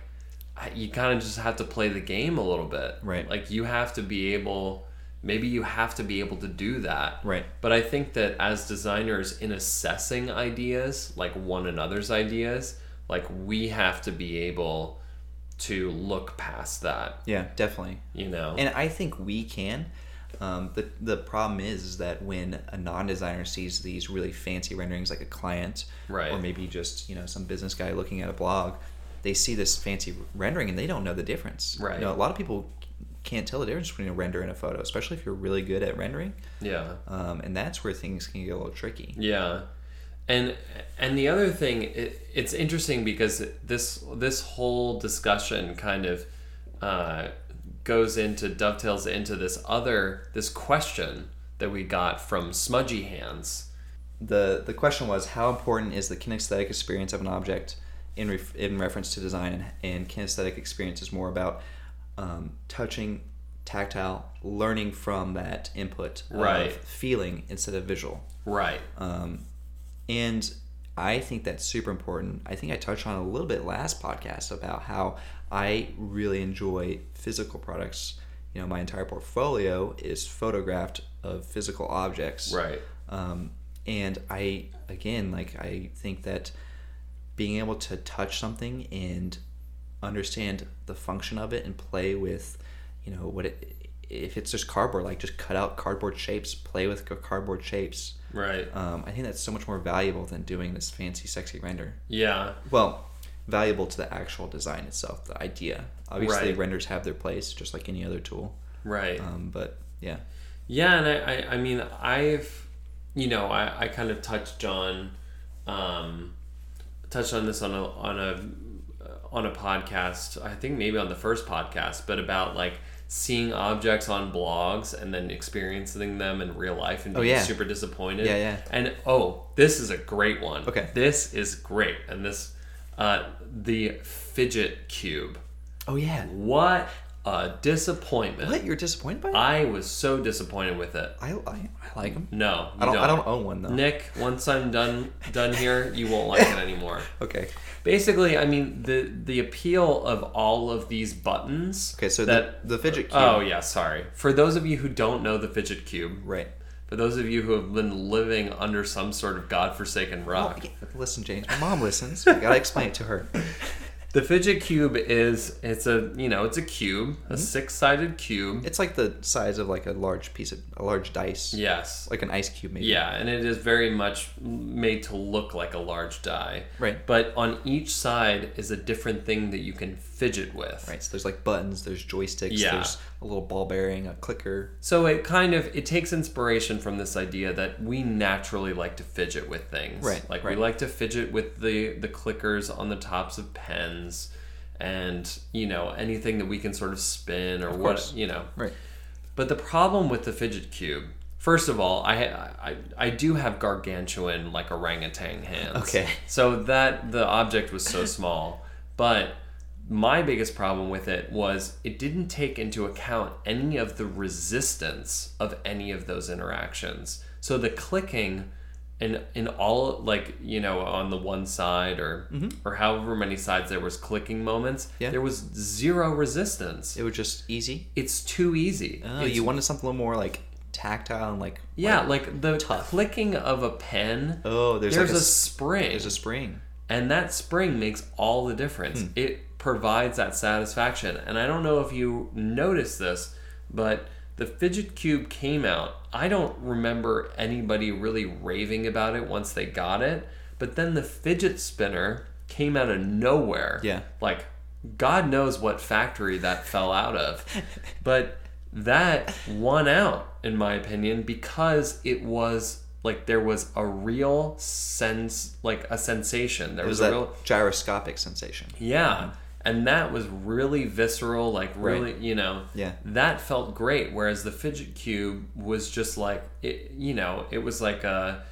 you kind of just have to play the game a little bit Right. like you have to be able maybe you have to be able to do that Right. but i think that as designers in assessing ideas like one another's ideas like we have to be able to look past that Yeah. Definitely. you know And I think we can. Um, the the problem is, is that when a non-designer sees these really fancy renderings, like a client, Right. or maybe just you know some business guy looking at a blog, they see this fancy rendering and they don't know the difference. Right. You know, a lot of people can't tell the difference between a render and a photo, especially if you're really good at rendering. yeah Um, and that's where things can get a little tricky. Yeah, and and the other thing, it, it's interesting because this this whole discussion kind of uh, goes into dovetails into this other this question that we got from Smudgy Hands. the the question was how important is the kinesthetic experience of an object in ref, in reference to design and, and kinesthetic experience is more about um, touching tactile learning from that input Right. of feeling instead of visual Right. um, and I think that's super important. I think I touched on a little bit last podcast about how I really enjoy physical products. You know, my entire portfolio is photographed of physical objects. Right. Um, and I, again, like, I think that being able to touch something and understand the function of it and play with, you know, what it, if it's just cardboard, like just cut out cardboard shapes, play with cardboard shapes. Right. Um, I think that's so much more valuable than doing this fancy, sexy render. Yeah. Well, valuable to the actual design itself, the idea. Obviously, Right. renders have their place, just like any other tool. Right. Um, but yeah, Yeah, and I, I, I mean, I've, you know, I, I kind of touched on, um, touched on this on a on a on a podcast. I think maybe on the first podcast, but about like seeing objects on blogs and then experiencing them in real life and Oh, being yeah. super disappointed. Yeah, yeah. And oh, this is a great one. Okay. This is great, and this, uh, the fidget cube. oh yeah, What a disappointment. What? You're disappointed by it? I was so disappointed with it. I, I, I like them. No, I you don't, I don't own one though. Nick, once I'm done done here, you won't like it anymore. Okay. Basically, I mean the the appeal of all of these buttons. Okay, so that the, the fidget oh, cube. oh yeah, sorry. For those of you who don't know the fidget cube, Right. for those of you who have been living under some sort of godforsaken Oh, rock, yeah, Listen, James. My mom listens. We gotta explain it to her. the fidget cube is it's a you know it's a cube, a mm-hmm. six sided cube. It's like the size of like a large piece of a large dice. Yes. Like an ice cube, maybe. Yeah, and it is very much made to look like a large die. Right. But on each side is a different thing that you can fidget with. Right. So there's like buttons. There's joysticks. Yeah. There's a little ball bearing, a clicker. So it kind of it takes inspiration from this idea that we naturally like to fidget with things. Right, Like right. we like to fidget with the the clickers on the tops of pens and you know anything that we can sort of spin or what course. you know. Right. But the problem with the fidget cube, first of all, I I, I do have gargantuan like orangutan hands. Okay. So that the object was so small, but my biggest problem with it was it didn't take into account any of the resistance of any of those interactions. So the clicking in in all like you know on the one side or or however many sides there was clicking moments, Mm-hmm. Yeah. there was zero resistance. It was just easy. It's too easy. Oh, It's- you wanted something a little more like tactile and like. yeah, like- like the clicking of a pen. oh, there's, there's like a, a, spring, there's a spring. and that spring makes all the difference. Hmm. It provides that satisfaction. And I don't know if you noticed this, but the fidget cube came out. I don't remember anybody really raving about it once they got it, but then the fidget spinner came out of nowhere. Yeah. Like God knows what factory that fell out of. But that won out in my opinion because it was like there was a real sense like a sensation. There It was, was a real gyroscopic sensation. yeah. And that was really visceral, like really, you know. Yeah. That felt great. Whereas the fidget cube was just like, it, you know, it was like a,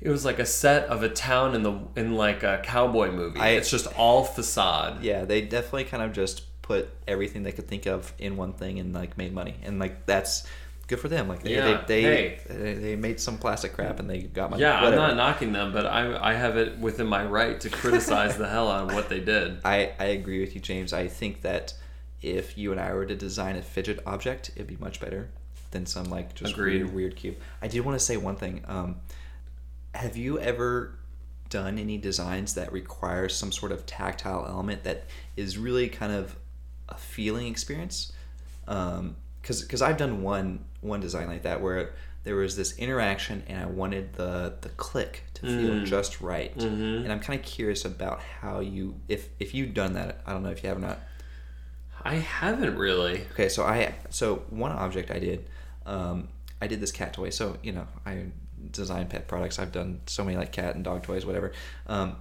it was like a set of a town in the in like a cowboy movie. I- it's just all facade. Yeah, they definitely kind of just put everything they could think of in one thing and like made money, and like that's good for them. Like they Yeah, they, they, they they made some plastic crap and they got my Yeah, Whatever. I'm not knocking them, but I I have it within my right to criticize the hell out of what they did. I, I agree with you, James. I think that if you and I were to design a fidget object, it'd be much better than some like just Agreed. weird, weird cube. I did want to say one thing. Um, have you ever done any designs that require some sort of tactile element that is really kind of a feeling experience? Because because I've done one one design like that where there was this interaction and I wanted the the click to feel Mm. just right. Mhm. And I'm kind of curious about how you if if you've done that. I don't know if you have or not. I haven't really. Okay, so I so one object I did, um, I did this cat toy. So you know I design pet products. I've done so many like cat and dog toys, whatever. Um,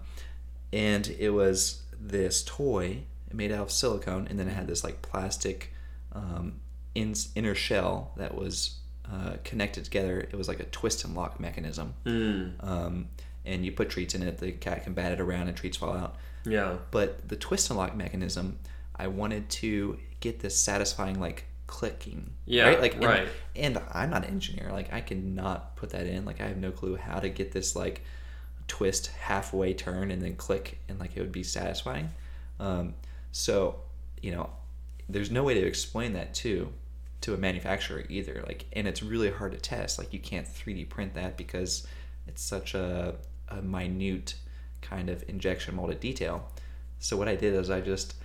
and it was this toy made out of silicone, and then it had this like plastic um, in, inner shell that was uh, connected together. It was like a twist and lock mechanism. Mm, Um, and you put treats in it. The cat can bat it around, and treats fall out. yeah. But the twist and lock mechanism, I wanted to get this satisfying like clicking. Yeah, Right. Like and- right. And, I'm not an engineer. Like I cannot put that in. Like I have no clue how to get this like twist halfway turn and then click and like it would be satisfying. Um, so you know, there's no way to explain that to to a manufacturer either. Like and it's really hard to test. Like you can't 3D print that because it's such a, a minute kind of injection molded detail. So what I did is I just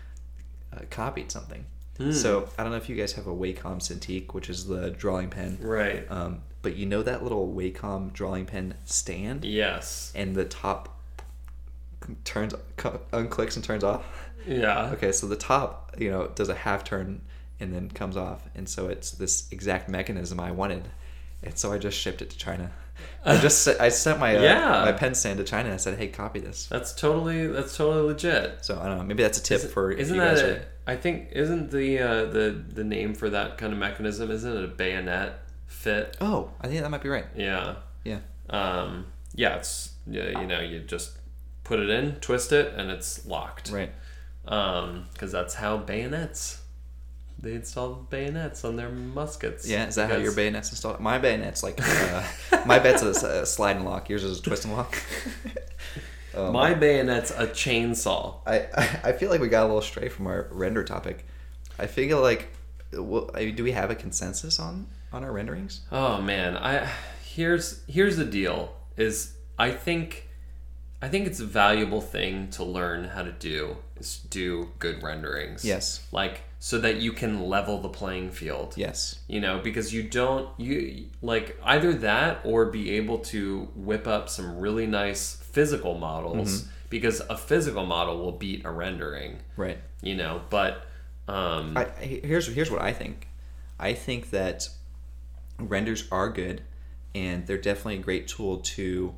uh, copied something. Hmm. So I don't know if you guys have a Wacom Cintiq, which is the drawing pen. Right. Um, but you know that little Wacom drawing pen stand, Yes. and the top turns unclicks and turns off. Yeah. Okay, so the top, you know, does a half turn and then comes off, and so it's this exact mechanism I wanted, and so I just shipped it to China. I just I sent my uh, Yeah. my pen stand to China. and I said, hey, copy this. That's totally that's totally legit. So I don't know. Maybe that's a tip for if Isn't you that a, are. I think isn't the uh, the the name for that kind of mechanism isn't it a bayonet fit? Oh, I think that might be right. Yeah. Yeah. Um, yeah, it's yeah, you know, you just put it in, twist it, and it's locked. Right. Um, because that's how bayonets they installed bayonets on their muskets. Yeah, is that how your because- bayonet's installed? My bayonet's like uh, my bet's a, a slide and lock. Yours is a twist and lock. Um, My bayonet's a chainsaw. I, I I feel like we got a little stray from our render topic. I feel like, well, I mean, do we have a consensus on on our renderings? Oh man, I here's here's the deal is I think I think it's a valuable thing to learn how to do is do good renderings. Yes. Like so that you can level the playing field. Yes. You know, because you don't you like either that or be able to whip up some really nice physical models because a physical model will beat a rendering. Right. You know, but um I, I- here's here's what I think. I think that renders are good, and they're definitely a great tool to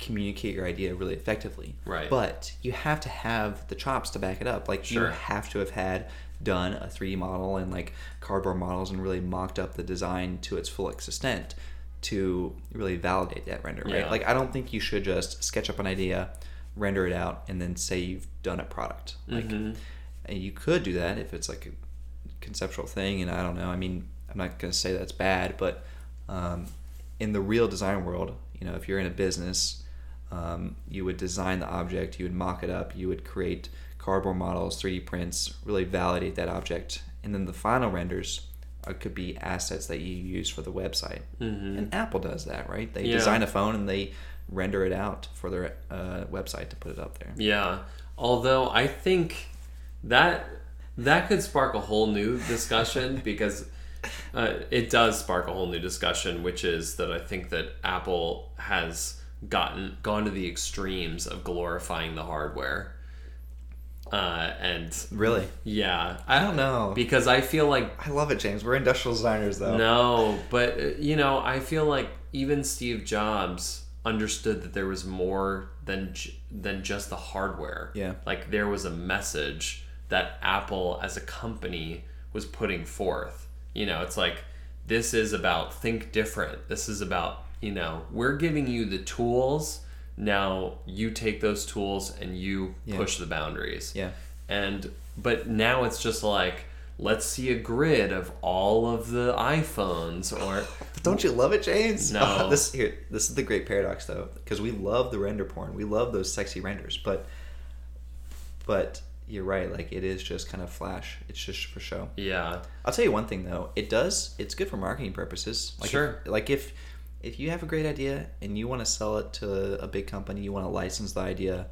communicate your idea really effectively. Right. But you have to have the chops to back it up. Like Sure. you have to have had done a 3D model and like cardboard models and really mocked up the design to its full extent to really validate that render, right? Yeah. Like I don't think you should just sketch up an idea, render it out, and then say you've done a product. Like Mm-hmm. and you could do that if it's like a conceptual thing and i don't know i mean i'm not going to say that's bad but um, in the real design world you know if you're in a business um, you would design the object you would mock it up you would create cardboard models 3d prints really validate that object and then the final renders uh, could be assets that you use for the website and apple does that right they Mm-hmm. Yeah. design a phone and they render it out for their uh, website to put it up there Yeah. Although I think that that could spark a whole new discussion because uh, it does spark a whole new discussion, which is that I think that Apple has gotten gone to the extremes of glorifying the hardware. Uh, and really yeah, i don't know because I feel like I love it, James. We're industrial designers, though. no, but uh, you know, I feel like even Steve Jobs understood that there was more than than just the hardware. Yeah. Like there was a message that Apple as a company was putting forth. You know, it's like this is about think different. This is about, you know, we're giving you the tools. Now you take those tools and you Yeah. push the boundaries Yeah. and but now it's just like let's see a grid of all of the iPhones or But don't you love it, James? No. this here. This is the great paradox, though, because we love the render porn. We love those sexy renders, but but you're right. Like it is just kind of flash. It's just for show. yeah I'll tell you one thing though. It does. It's good for marketing purposes. Like Sure. If, like if if you have a great idea and you want to sell it to a big company, you want to license the idea.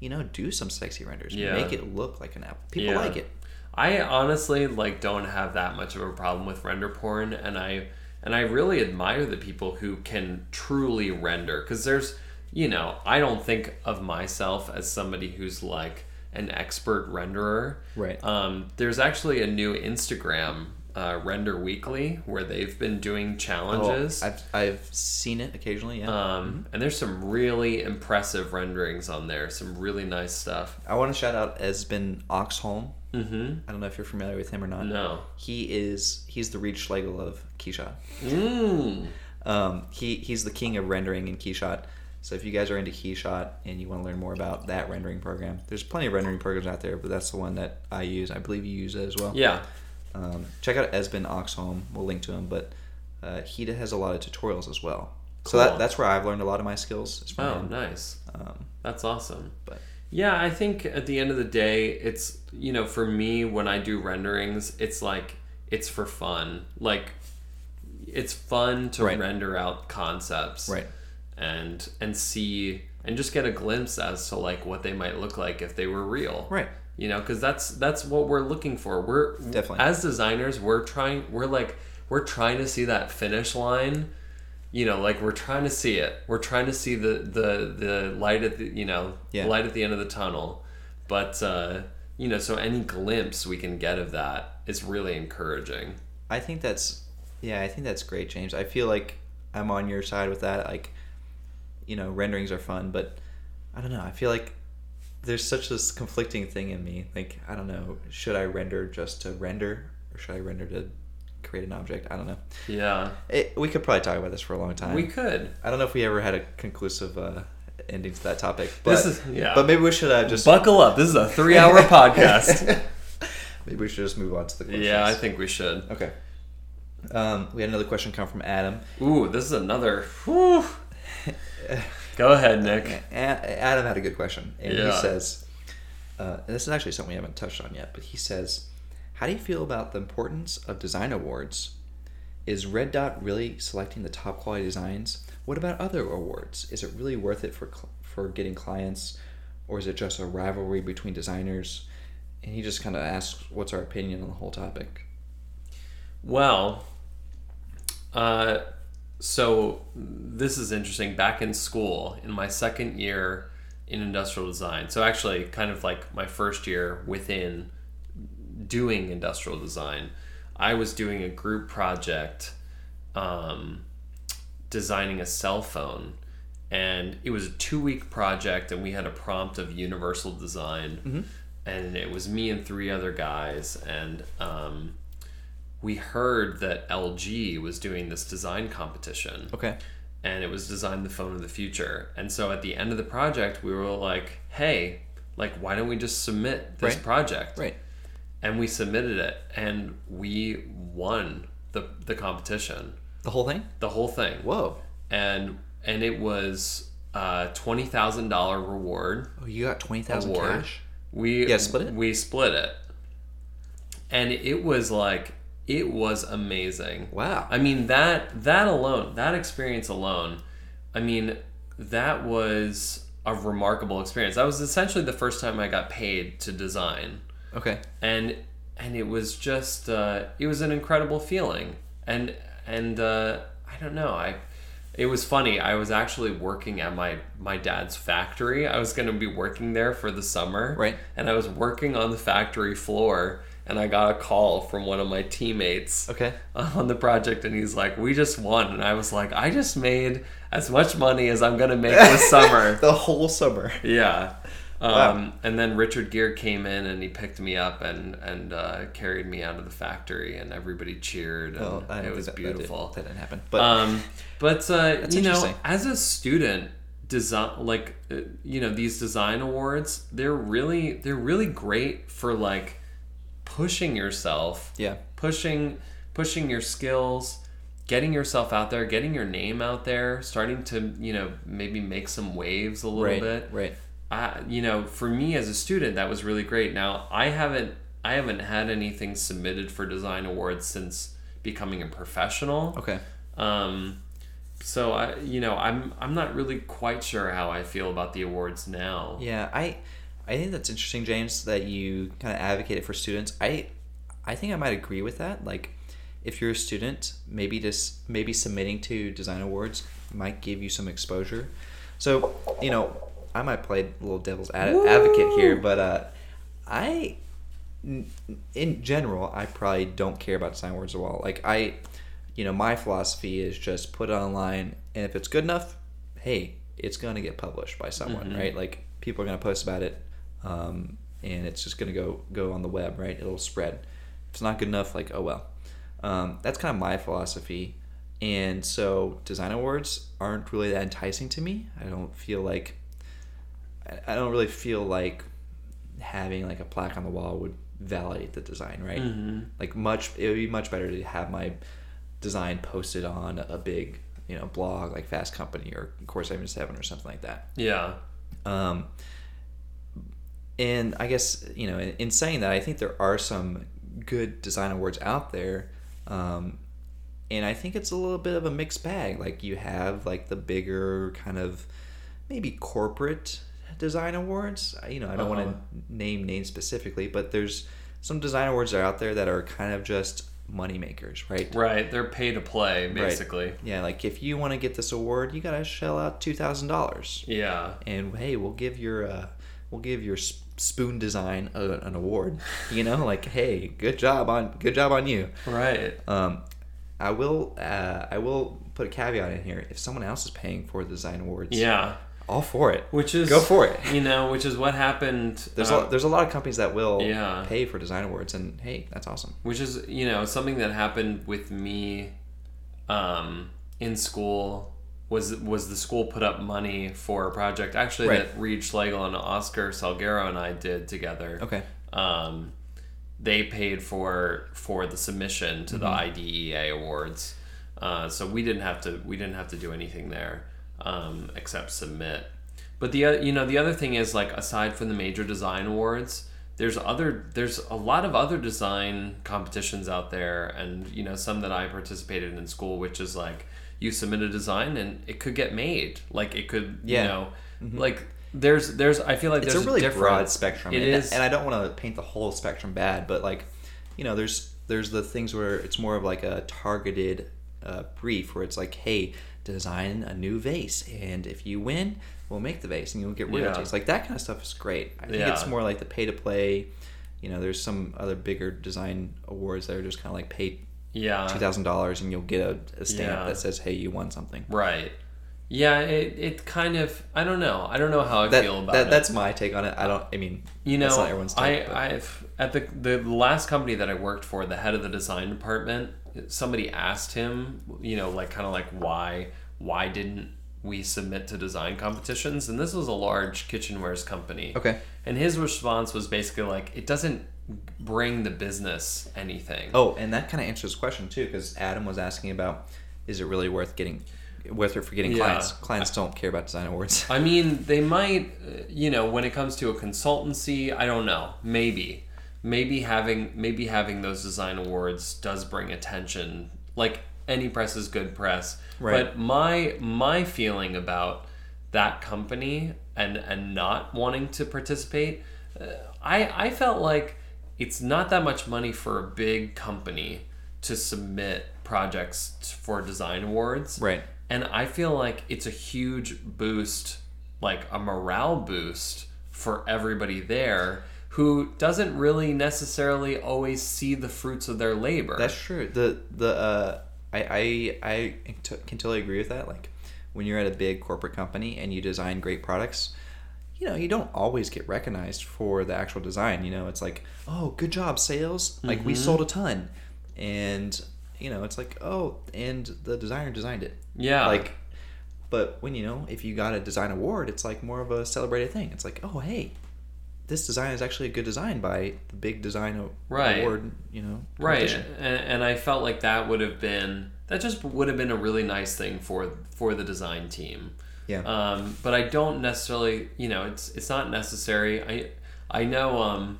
You know, do some sexy renders. Yeah. Make it look like an app. People Yeah. like it. I honestly like don't have that much of a problem with render porn and I and I really admire the people who can truly render cuz there's you know, I don't think of myself as somebody who's like an expert renderer. Right. Um, there's actually a new Instagram uh, Render Weekly where they've been doing challenges. Oh, I've I've seen it occasionally. Yeah. Um, and there's some really impressive renderings on there. Some really nice stuff. I want to shout out Esben Oxholm. Mm-hmm. I don't know if you're familiar with him or not. No. He is he's the Reed Schlegel of Keyshot. Mm. Um, he he's the king of rendering in Keyshot. So if you guys are into Keyshot and you want to learn more about that rendering program, there's plenty of rendering programs out there, but that's the one that I use. I believe you use it as well. Yeah. Um, check out Esben Oxholm. We'll link to him, but uh, he has a lot of tutorials as well. So that, that's where I've learned a lot of my skills. Oh, him. nice. Um, That's awesome. but Yeah, I think at the end of the day, it's you know, for me when I do renderings, it's like it's for fun. Like it's fun to Right. render out concepts. right. And and see and just get a glimpse as to like what they might look like if they were real. Right. You know, because that's that's what we're looking for. We're Definitely. as designers, we're trying. We're like we're trying to see that finish line. You know, like we're trying to see it. We're trying to see the the the light at the you know Yeah. light at the end of the tunnel. But uh, you know, so any glimpse we can get of that is really encouraging. I think that's yeah, I think that's great, James. I feel like I'm on your side with that. Like, you know, renderings are fun, but I don't know. I feel like there's such this conflicting thing in me. Like, I don't know, should I render just to render or should I render to create an object? I don't know. Yeah, It, we could probably talk about this for a long time. we could. I don't know if we ever had a conclusive uh, ending to that topic, but This is- yeah. but maybe we should uh, just Buckle up. This is a three-hour podcast. Maybe we should just move on to the questions. Yeah, I think we should. Okay. Um, we had another question come from Adam. Ooh, this is another. Go ahead, Nick. Adam had a good question, and he says, uh, and this is actually something we haven't touched on yet, but he says, "How do you feel about the importance of design awards? Is Red Dot really selecting the top quality designs? What about other awards? Is it really worth it for cl- for getting clients, or is it just a rivalry between designers?" And he just kind of asks, "What's our opinion on the whole topic?" Well, uh, so this is interesting. Back in school, in my second year in industrial design, so actually, kind of like my first year within doing industrial design, I was doing a group project um, designing a cell phone. And it was a two week project, and we had a prompt of universal design. And it was me and three other guys. And um, we heard that LG was doing this design competition Okay. and it was design the phone of the future. And so at the end of the project, we were like, "Hey, like why don't we just submit this Right. project?" Right. And we submitted it and we won the the competition, The whole thing. the whole thing. Whoa. And and it was a $20,000 reward Oh, you got twenty thousand cash. We Yeah, split it? We split it. And it was like it was amazing. Wow. I mean that that alone, that experience alone, I mean that was a remarkable experience. That was essentially the first time I got paid to design, Okay. and and it was just uh, it was an incredible feeling. And and uh, I don't know, I it was funny. I was actually working at my my dad's factory. I was going to be working there for the summer, Right. And I was working on the factory floor. And I got a call from one of my teammates Okay. on the project and he's like we just won and i was like i just made as much money as i'm gonna make this summer The whole summer. yeah um, Wow. and then richard gere came in and he picked me up and and uh, carried me out of the factory and everybody cheered and Well, I don't it was that- that beautiful did- That, didn't happen. But um, but uh, you know, as a student, design like uh, you know these design awards, they're really they're really great for like pushing yourself, yeah. pushing pushing your skills, getting yourself out there, getting your name out there, starting to you know maybe make some waves a little Right. bit. Right. I, you know, for me as a student, that was really great. Now, I haven't, I haven't had anything submitted for design awards since becoming a professional. Okay. Um, so I, you know, I'm, I'm not really quite sure how I feel about the awards now. Yeah, I I think that's interesting, James, that you kind of advocated for students. I I think I might agree with that. Like, if you're a student, maybe just maybe submitting to design awards might give you some exposure. So you know, I might play a little devil's ad- advocate here, but uh, I in general, I probably don't care about design awards at all. Like I, you know, my philosophy is just put it online, and if it's good enough, hey, it's gonna get published by someone, right? Like people are gonna post about it, um, and it's just gonna go go on the web, right? It'll spread. If it's not good enough, like oh well. Um, that's kind of my philosophy, and so design awards aren't really that enticing to me. I don't feel like I- don't really feel like having like a plaque on the wall would validate the design, right? Like much, it would be much better to have my design posted on a big, you know, blog like Fast Company or Core Seven or something like that. Yeah. Um, and I guess you know, in, in saying that, I think there are some good design awards out there, um, and I think it's a little bit of a mixed bag. Like you have like the bigger kind of maybe corporate design awards. You know, I don't want Uh-huh. to name names specifically, but there's some design awards that are out there that are kind of just money makers, right? Right. They're pay to play, basically. Right. Yeah, like if you want to get this award, you gotta shell out two thousand dollars Yeah. and hey, we'll give your uh, we'll give your spoon design a, an award. You know, like hey, good job on good job on you. Right. Um, I will uh, I will put a caveat in here. If someone else is paying for the design awards, Yeah. all for it. Which is Go for it. You know, which is what happened. There's uh, a, there's a lot of companies that will Yeah. pay for design awards, and hey, that's awesome. which is you know something that happened with me um, in school was was the school put up money for a project actually Right. that Reed Schlegel and Oscar Salguero and I did together. Okay. Um, they paid for for the submission to the IDEA awards. Uh, so we didn't have to we didn't have to do anything there um, except submit. But the you know the other thing is like aside from the major design awards, there's other there's a lot of other design competitions out there, and you know some that I participated in school, which is like you submit a design and it could get made, like it could Yeah. you know like there's there's I feel like it's there's a really different- broad spectrum. It and, is, and I don't want to paint the whole spectrum bad, but like, you know, there's there's the things where it's more of like a targeted uh, brief where it's like, hey, design a new vase, and if you win, we'll make the vase and you'll get royalties. Yeah. Like that kind of stuff is great. I think Yeah. it's more like the pay to play. You know, there's some other bigger design awards that are just kind of like pay yeah two thousand dollars and you'll get a, a stamp Yeah. that says, hey, you won something. right yeah it, it kind of I don't know I don't know how I That, feel about that it that's my take on it. I don't. I mean, You know, that's not everyone's I, take. but- I've at the the last company that I worked for, the head of the design department, somebody asked him, you know, like kind of like why why didn't we submit to design competitions? And this was a large kitchenwares company. Okay. And his response was basically like, it doesn't bring the business anything. Oh, and that kind of answers the question too, because Adam was asking about, is it really worth getting, worth it for getting Yeah. clients? Clients don't care about design awards. I mean, they might, uh, you know, when it comes to a consultancy, I don't know. Maybe, maybe having maybe having those design awards does bring attention. Like any press is good press. Right. But my my feeling about that company and and not wanting to participate, uh, I I felt like it's not that much money for a big company to submit projects for design awards. Right. And I feel like it's a huge boost, like a morale boost for everybody there who doesn't really necessarily always see the fruits of their labor. That's true. The the uh, I I I t- can totally agree with that. Like when you're at a big corporate company and you design great products, you know you don't always get recognized for the actual design. You know, it's like, oh, good job, sales. Like we sold a mm-hmm. ton, and you know, it's like, oh, and the designer designed it. Yeah. Like, but when you know if you got a design award, it's like more of a celebrated thing. It's like, oh, hey. This design is actually a good design by the big design Right. award, you know. right. And, and I felt like that would have been that just would have been a really nice thing for for the design team. Yeah. Um, but I don't necessarily, you know, it's it's not necessary. I I know um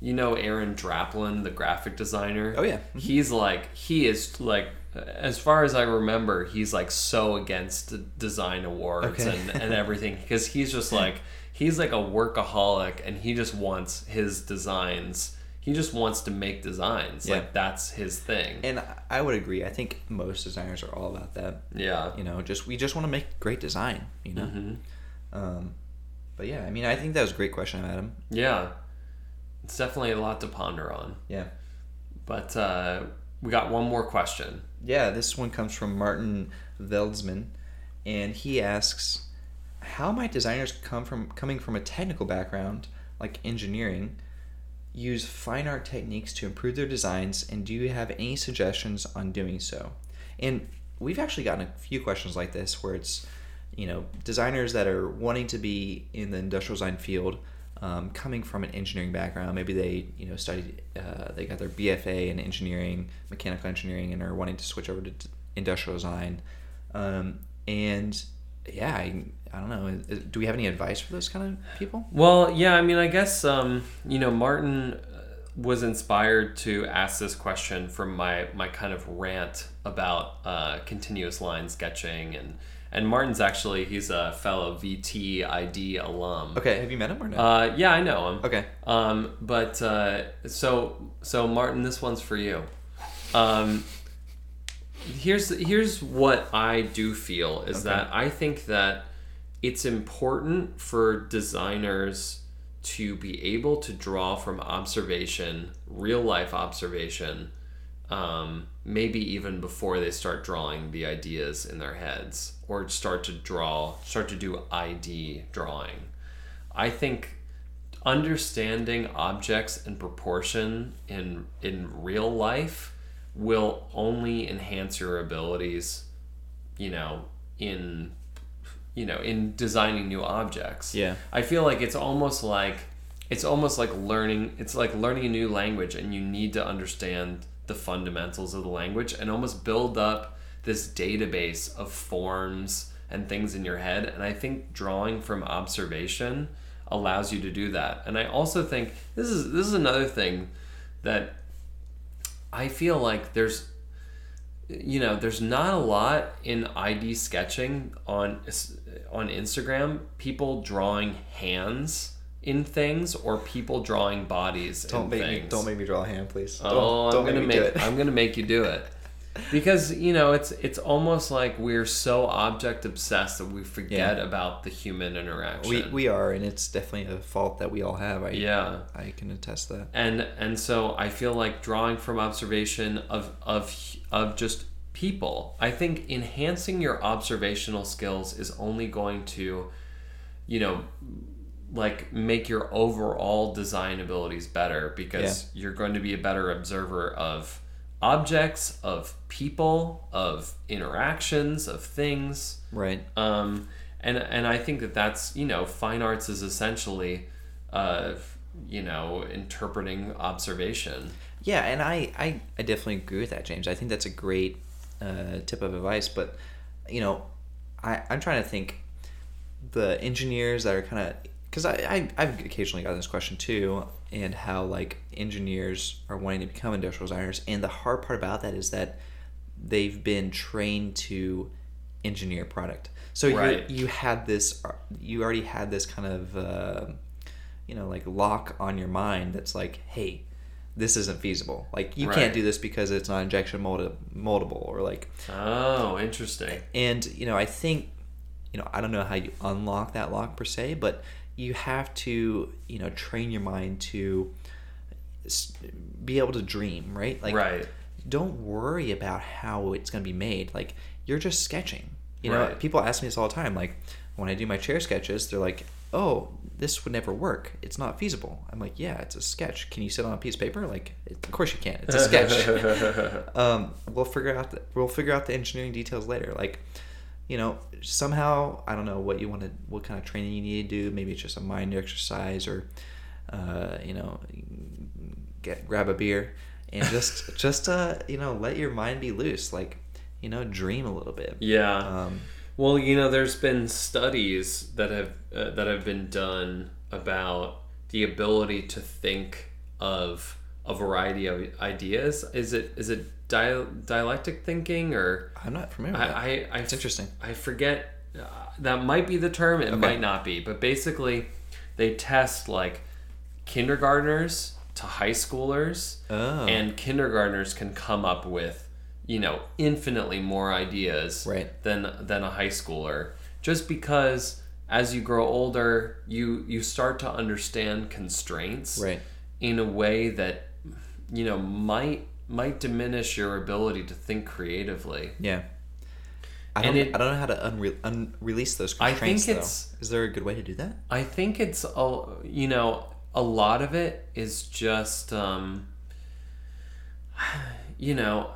you know Aaron Draplin, the graphic designer. Oh, yeah. He's like he is like as far as I remember, he's like so against design awards Okay. and, and everything because he's just like he's like a workaholic and he just wants his designs. He just wants to make designs. Yeah. Like that's his thing. And I would agree. I think most designers are all about that. yeah. You know, just we just want to make great design. You know. Mm-hmm. Um, but yeah, I mean, I think that was a great question, Adam. Yeah. It's definitely a lot to ponder on. Yeah. But uh, we got one more question. Yeah, this one comes from Martin Veldsman, and he asks, "How might designers come from coming from a technical background like engineering use fine art techniques to improve their designs, and do you have any suggestions on doing so?" And we've actually gotten a few questions like this where it's, you know, designers that are wanting to be in the industrial design field. Um, coming from an engineering background, maybe they you know studied, uh, they got their BFA in engineering, mechanical engineering, and are wanting to switch over to d- industrial design. Um, and yeah, I, I don't know. Is- Do we have any advice for those kind of people? Well, yeah, I mean, I guess, um, you know, Martin uh, was inspired to ask this question from my, my kind of rant about uh, continuous line sketching. And, and Martin's actually, he's a fellow VTID alum. Okay, have you met him or no? Uh, yeah, I know him. okay. Um, but uh, so so Martin, this one's for you. Um, here's here's what I do feel is Okay. that I think that it's important for designers to be able to draw from observation, real life observation, um, maybe even before they start drawing the ideas in their heads or start to draw, start to do ID drawing. I think understanding objects and proportion in in real life will only enhance your abilities you know in you know in designing new objects Yeah. i feel like it's almost like it's almost like learning it's like learning a new language and you need to understand the fundamentals of the language and almost build up this database of forms and things in your head and i think drawing from observation allows you to do that and i also think this is this is another thing that i feel like there's you know there's not a lot in id sketching on on instagram people drawing hands in things or people drawing bodies Don't in make things me don't make me draw a hand, please. Don't, Oh, don't I'm gonna me do make it. I'm gonna make you do it. Because you know it's it's almost like we're so object obsessed that we forget about the human interaction. we we are, and it's definitely a fault that we all have. I yeah, I can attest that. and and so I feel like drawing from observation of of of just people. I think enhancing your observational skills is only going to, you know, like make your overall design abilities better because you're going to be a better observer of objects, of people, of interactions, of things. Right. Um, and and I think that that's you know fine arts is essentially, uh, you know, interpreting observation. Yeah, and I, I, I definitely agree with that, James. I think that's a great uh, tip of advice. But, you know, I, I'm trying to think the engineers that are kind of because I, I I've occasionally gotten this question too, and how like engineers are wanting to become industrial designers, and the hard part about that is that they've been trained to engineer product. So Right. you you had this you already had this kind of uh, you know like lock on your mind that's like hey this isn't feasible like you Right. can't do this because it's not injection moldable or like Oh, interesting. and you know i think you know i don't know how you unlock that lock per se but you have to you know train your mind to be able to dream right like right. don't worry about how it's going to be made like you're just sketching you know Right. people ask me this all the time like when i do my chair sketches they're like oh this would never work it's not feasible i'm like yeah it's a sketch can you sit on a piece of paper like of course you can it's a sketch um, we'll figure out the, we'll figure out the engineering details later. Like, you know, somehow I don't know what you want to, what kind of training you need to do. Maybe it's just a mind exercise, or uh, you know, get grab a beer and just just uh, you know let your mind be loose. Like, you know, dream a little bit. Yeah. Um, Well, you know, there's been studies that have uh, that have been done about the ability to think of a variety of ideas. Is it is it dia- dialectic thinking or I'm not familiar. With that. I, I, I It's interesting. I forget uh, that might be the term. It Okay. might not be, but basically, they test like kindergartners to high schoolers, Oh. and kindergartners can come up with you know infinitely more ideas Right. than than a high schooler, just because as you grow older, you you start to understand constraints Right. in a way that you know might might diminish your ability to think creatively. Yeah. I don't, it- I don't know how to unre- unrelease those I constraints. think though. it's- Is there a good way to do that? I think it's all. you know a lot of it is just um, you know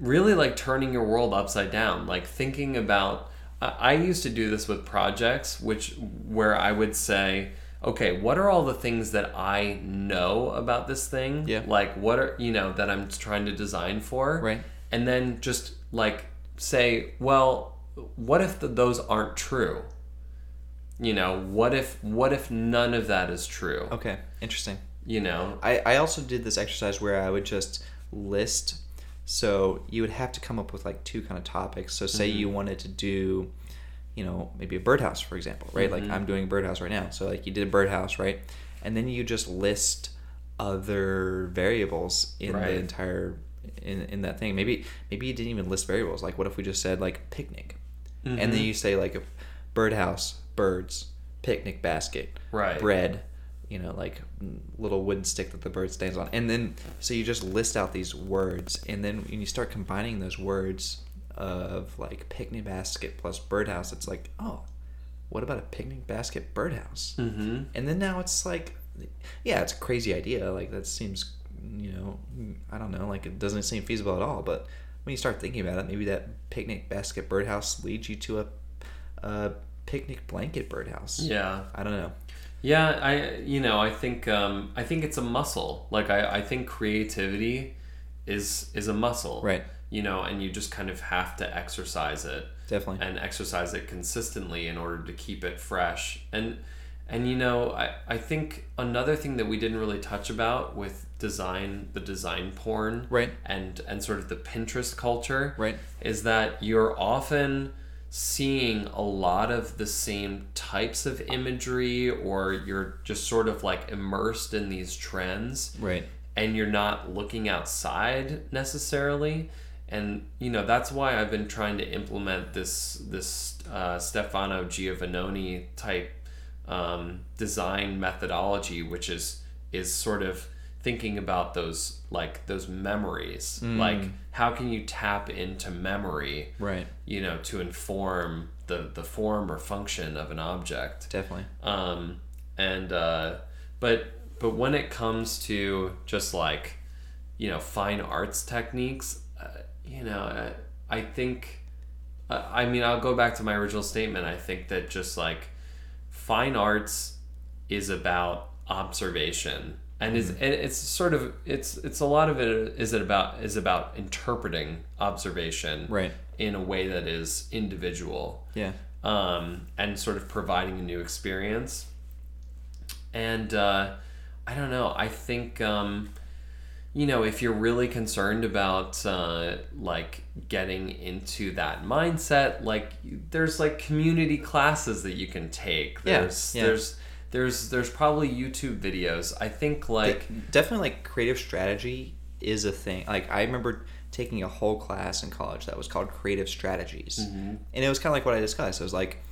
really like turning your world upside down like thinking about I, used to do this with projects which where I would say okay what are all the things that I know about this thing Yeah. like what are you know that I'm trying to design for Right. and then just like say well what if the, those aren't true you know what if what if none of that is true Okay. Interesting. you know I, I also did this exercise where I would just list. So you would have to come up with like two kind of topics. So say Mm-hmm. you wanted to do, you know, maybe a birdhouse, for example, right? Mm-hmm. Like I'm doing a birdhouse right now. So like you did a birdhouse, right? And then you just list other variables in Right. the entire in, in that thing. Maybe maybe you didn't even list variables. Like what if we just said like picnic, and Mm-hmm. then you say like a birdhouse, birds, picnic basket, Right. bread, you know, like little wooden stick that the bird stands on. And then, so you just list out these words, and then when you start combining those words of like picnic basket plus birdhouse, it's like, oh, what about a picnic basket birdhouse? mm-hmm. And then now it's like, yeah, it's a crazy idea. Like, that seems, you know, I don't know, like it doesn't seem feasible at all. But when you start thinking about it, maybe that picnic basket birdhouse leads you to a, a picnic blanket birdhouse. yeah I don't know. Yeah, I you know I think um, I think it's a muscle. Like I, I think creativity is is a muscle, Right. You know, and you just kind of have to exercise it Definitely. and exercise it consistently in order to keep it fresh. And and you know I I think another thing that we didn't really touch about with design the design porn Right. and and sort of the Pinterest culture Right. is that you're often seeing a lot of the same types of imagery or you're just sort of like immersed in these trends. Right. and you're not looking outside necessarily. And you know that's why I've been trying to implement this this uh, Stefano Giovannoni type um, design methodology which is is sort of thinking about those like those memories. Like how can you tap into memory Right. you know to inform the the form or function of an object Definitely. um, and uh, but but when it comes to just like you know fine arts techniques uh, you know uh, i think uh, i mean i'll go back to my original statement i think that just like fine arts is about observation and is and it's sort of it's it's a lot of it is it about is about interpreting observation Right. in a way that is individual Yeah. um, and sort of providing a new experience. And uh, I don't know. I think um, you know if you're really concerned about uh, like getting into that mindset, like there's like community classes that you can take. Yeah, There's yeah. there's there's there's probably YouTube videos. I think like definitely like creative strategy is a thing. Like I remember taking a whole class in college that was called creative strategies, Mm-hmm. and it was kind of like what I discussed. It was like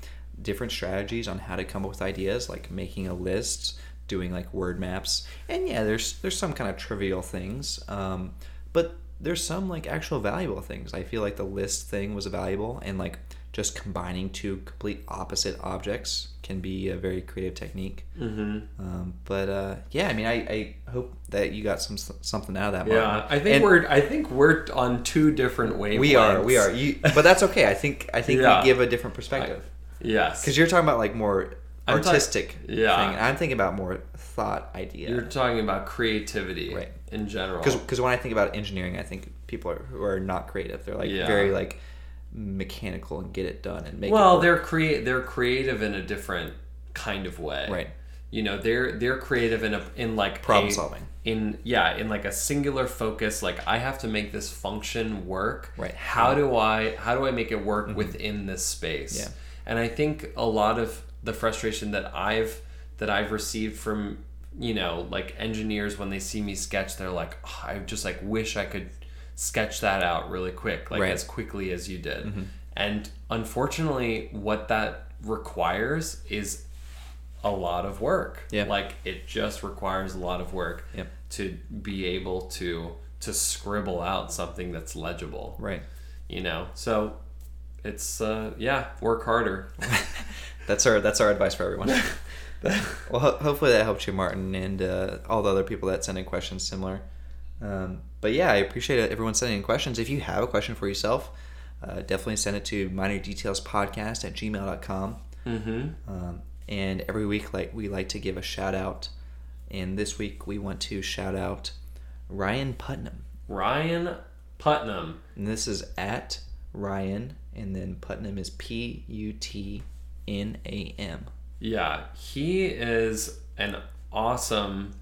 different strategies on how to come up with ideas, like making a list, doing like word maps, and yeah, there's there's some kind of trivial things, um, but there's some like actual valuable things. I feel like the list thing was valuable, and like just combining two complete opposite objects can be a very creative technique. mhm. Um, but uh, yeah, I mean, I, I hope that you got some something out of that. yeah, Martin. I think And we're I think we're on two different wavelengths. we are we are you, but that's okay. I think I think Yeah. we give a different perspective Yes. because you're talking about like more I'm artistic yeah. thing. I'm thinking about more thought idea. You're talking about creativity Right. in general. because when I think about engineering, I think people are, who are not creative. They're like Yeah. very like mechanical and get it done and make. well, they're create they're creative in a different kind of way. Right. You know, they're they're creative in a in like Problem a- solving. In yeah, in like a singular focus. Like I have to make this function work. Right. Mm-hmm. How do I how do I make it work within this space? Yeah. And I think a lot of the frustration that I've that I've received from you know like engineers when they see me sketch, they're like, oh, I just like wish I could sketch that out really quick, like Right. as quickly as you did. Mm-hmm. And unfortunately, what that requires is a lot of work. Yeah. Like it just requires a lot of work Yep. to be able to to scribble out something that's legible. right. You know. So it's uh yeah, work harder. That's our that's our advice for everyone. well, ho- hopefully that helped you, Martin, and uh, all the other people that sent in questions similar. Um, but yeah, I appreciate everyone sending in questions. If you have a question for yourself, uh, definitely send it to minor details podcast at gmail.com. mm-hmm. Um, and every week, like we like to give a shout out. And this week, we want to shout out Ryan Putnam. Ryan Putnam. And this is at Ryan, and then Putnam is P U T N A M. Yeah, he is an awesome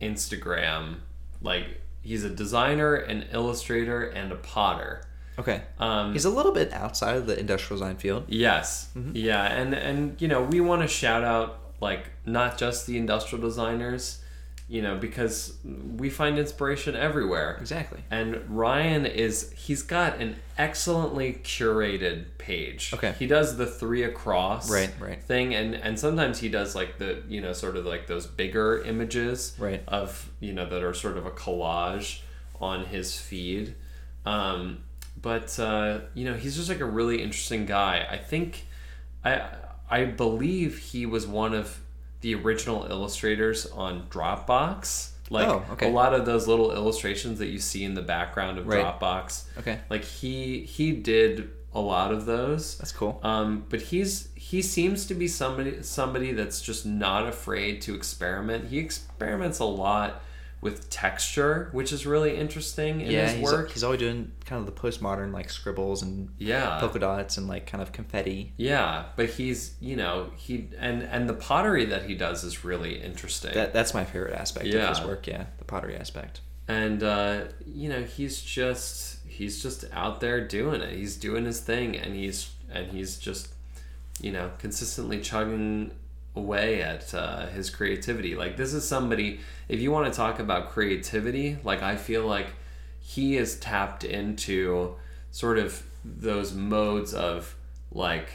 Instagram. Like he's a designer, an illustrator, and a potter. Okay. Um, He's a little bit outside of the industrial design field. Yes. Mm-hmm. Yeah, and and you know, we want to shout out like not just the industrial designers, you know, because we find inspiration everywhere. Exactly. And Ryan is he's got an excellently curated page. Okay. He does the three across Right, right. thing and and sometimes he does like the, you know, sort of like those bigger images Right. of, you know, that are sort of a collage on his feed. Um but uh, you know, he's just like a really interesting guy. I think I I believe he was one of the original illustrators on Dropbox. Like Oh, okay. a lot of those little illustrations that you see in the background of Right. Dropbox. Okay. Like he he did a lot of those. That's cool. Um, but he's he seems to be somebody somebody that's just not afraid to experiment. He experiments a lot with texture, which is really interesting in yeah, his he's, work. he's always doing kind of the postmodern like scribbles and yeah, polka dots and like kind of confetti. yeah, but he's you know he and and the pottery that he does is really interesting. That that's my favorite aspect of his work. Yeah, the pottery aspect. and uh, you know he's just he's just out there doing it he's doing his thing and he's and he's just you know consistently chugging away at uh, his creativity like this is somebody if you want to talk about creativity like i feel like he is tapped into sort of those modes of like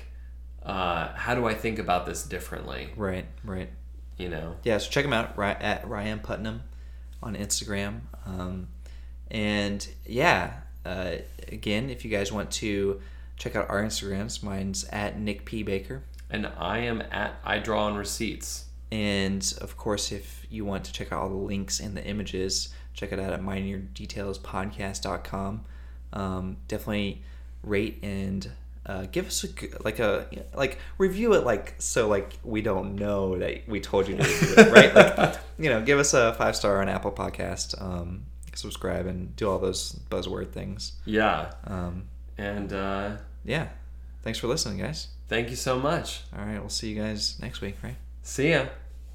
uh, how do i think about this differently Right, right. you know Yeah, so check him out at Ryan Putnam on Instagram. Um, and yeah, uh, again, if you guys want to check out our Instagrams, mine's at Nick P Baker. And i am at i draw on receipts. And of course, if you want to check out all the links and the images, check it out at minordetailspodcast.com. Um, definitely rate and uh, give us a like a like review it like so like we don't know that we told you to review it right? Like you know give us a five star on Apple Podcast um, subscribe and do all those buzzword things. Yeah. Um, and uh, yeah. Thanks for listening guys Thank you so much. all right we'll see you guys next week right See ya.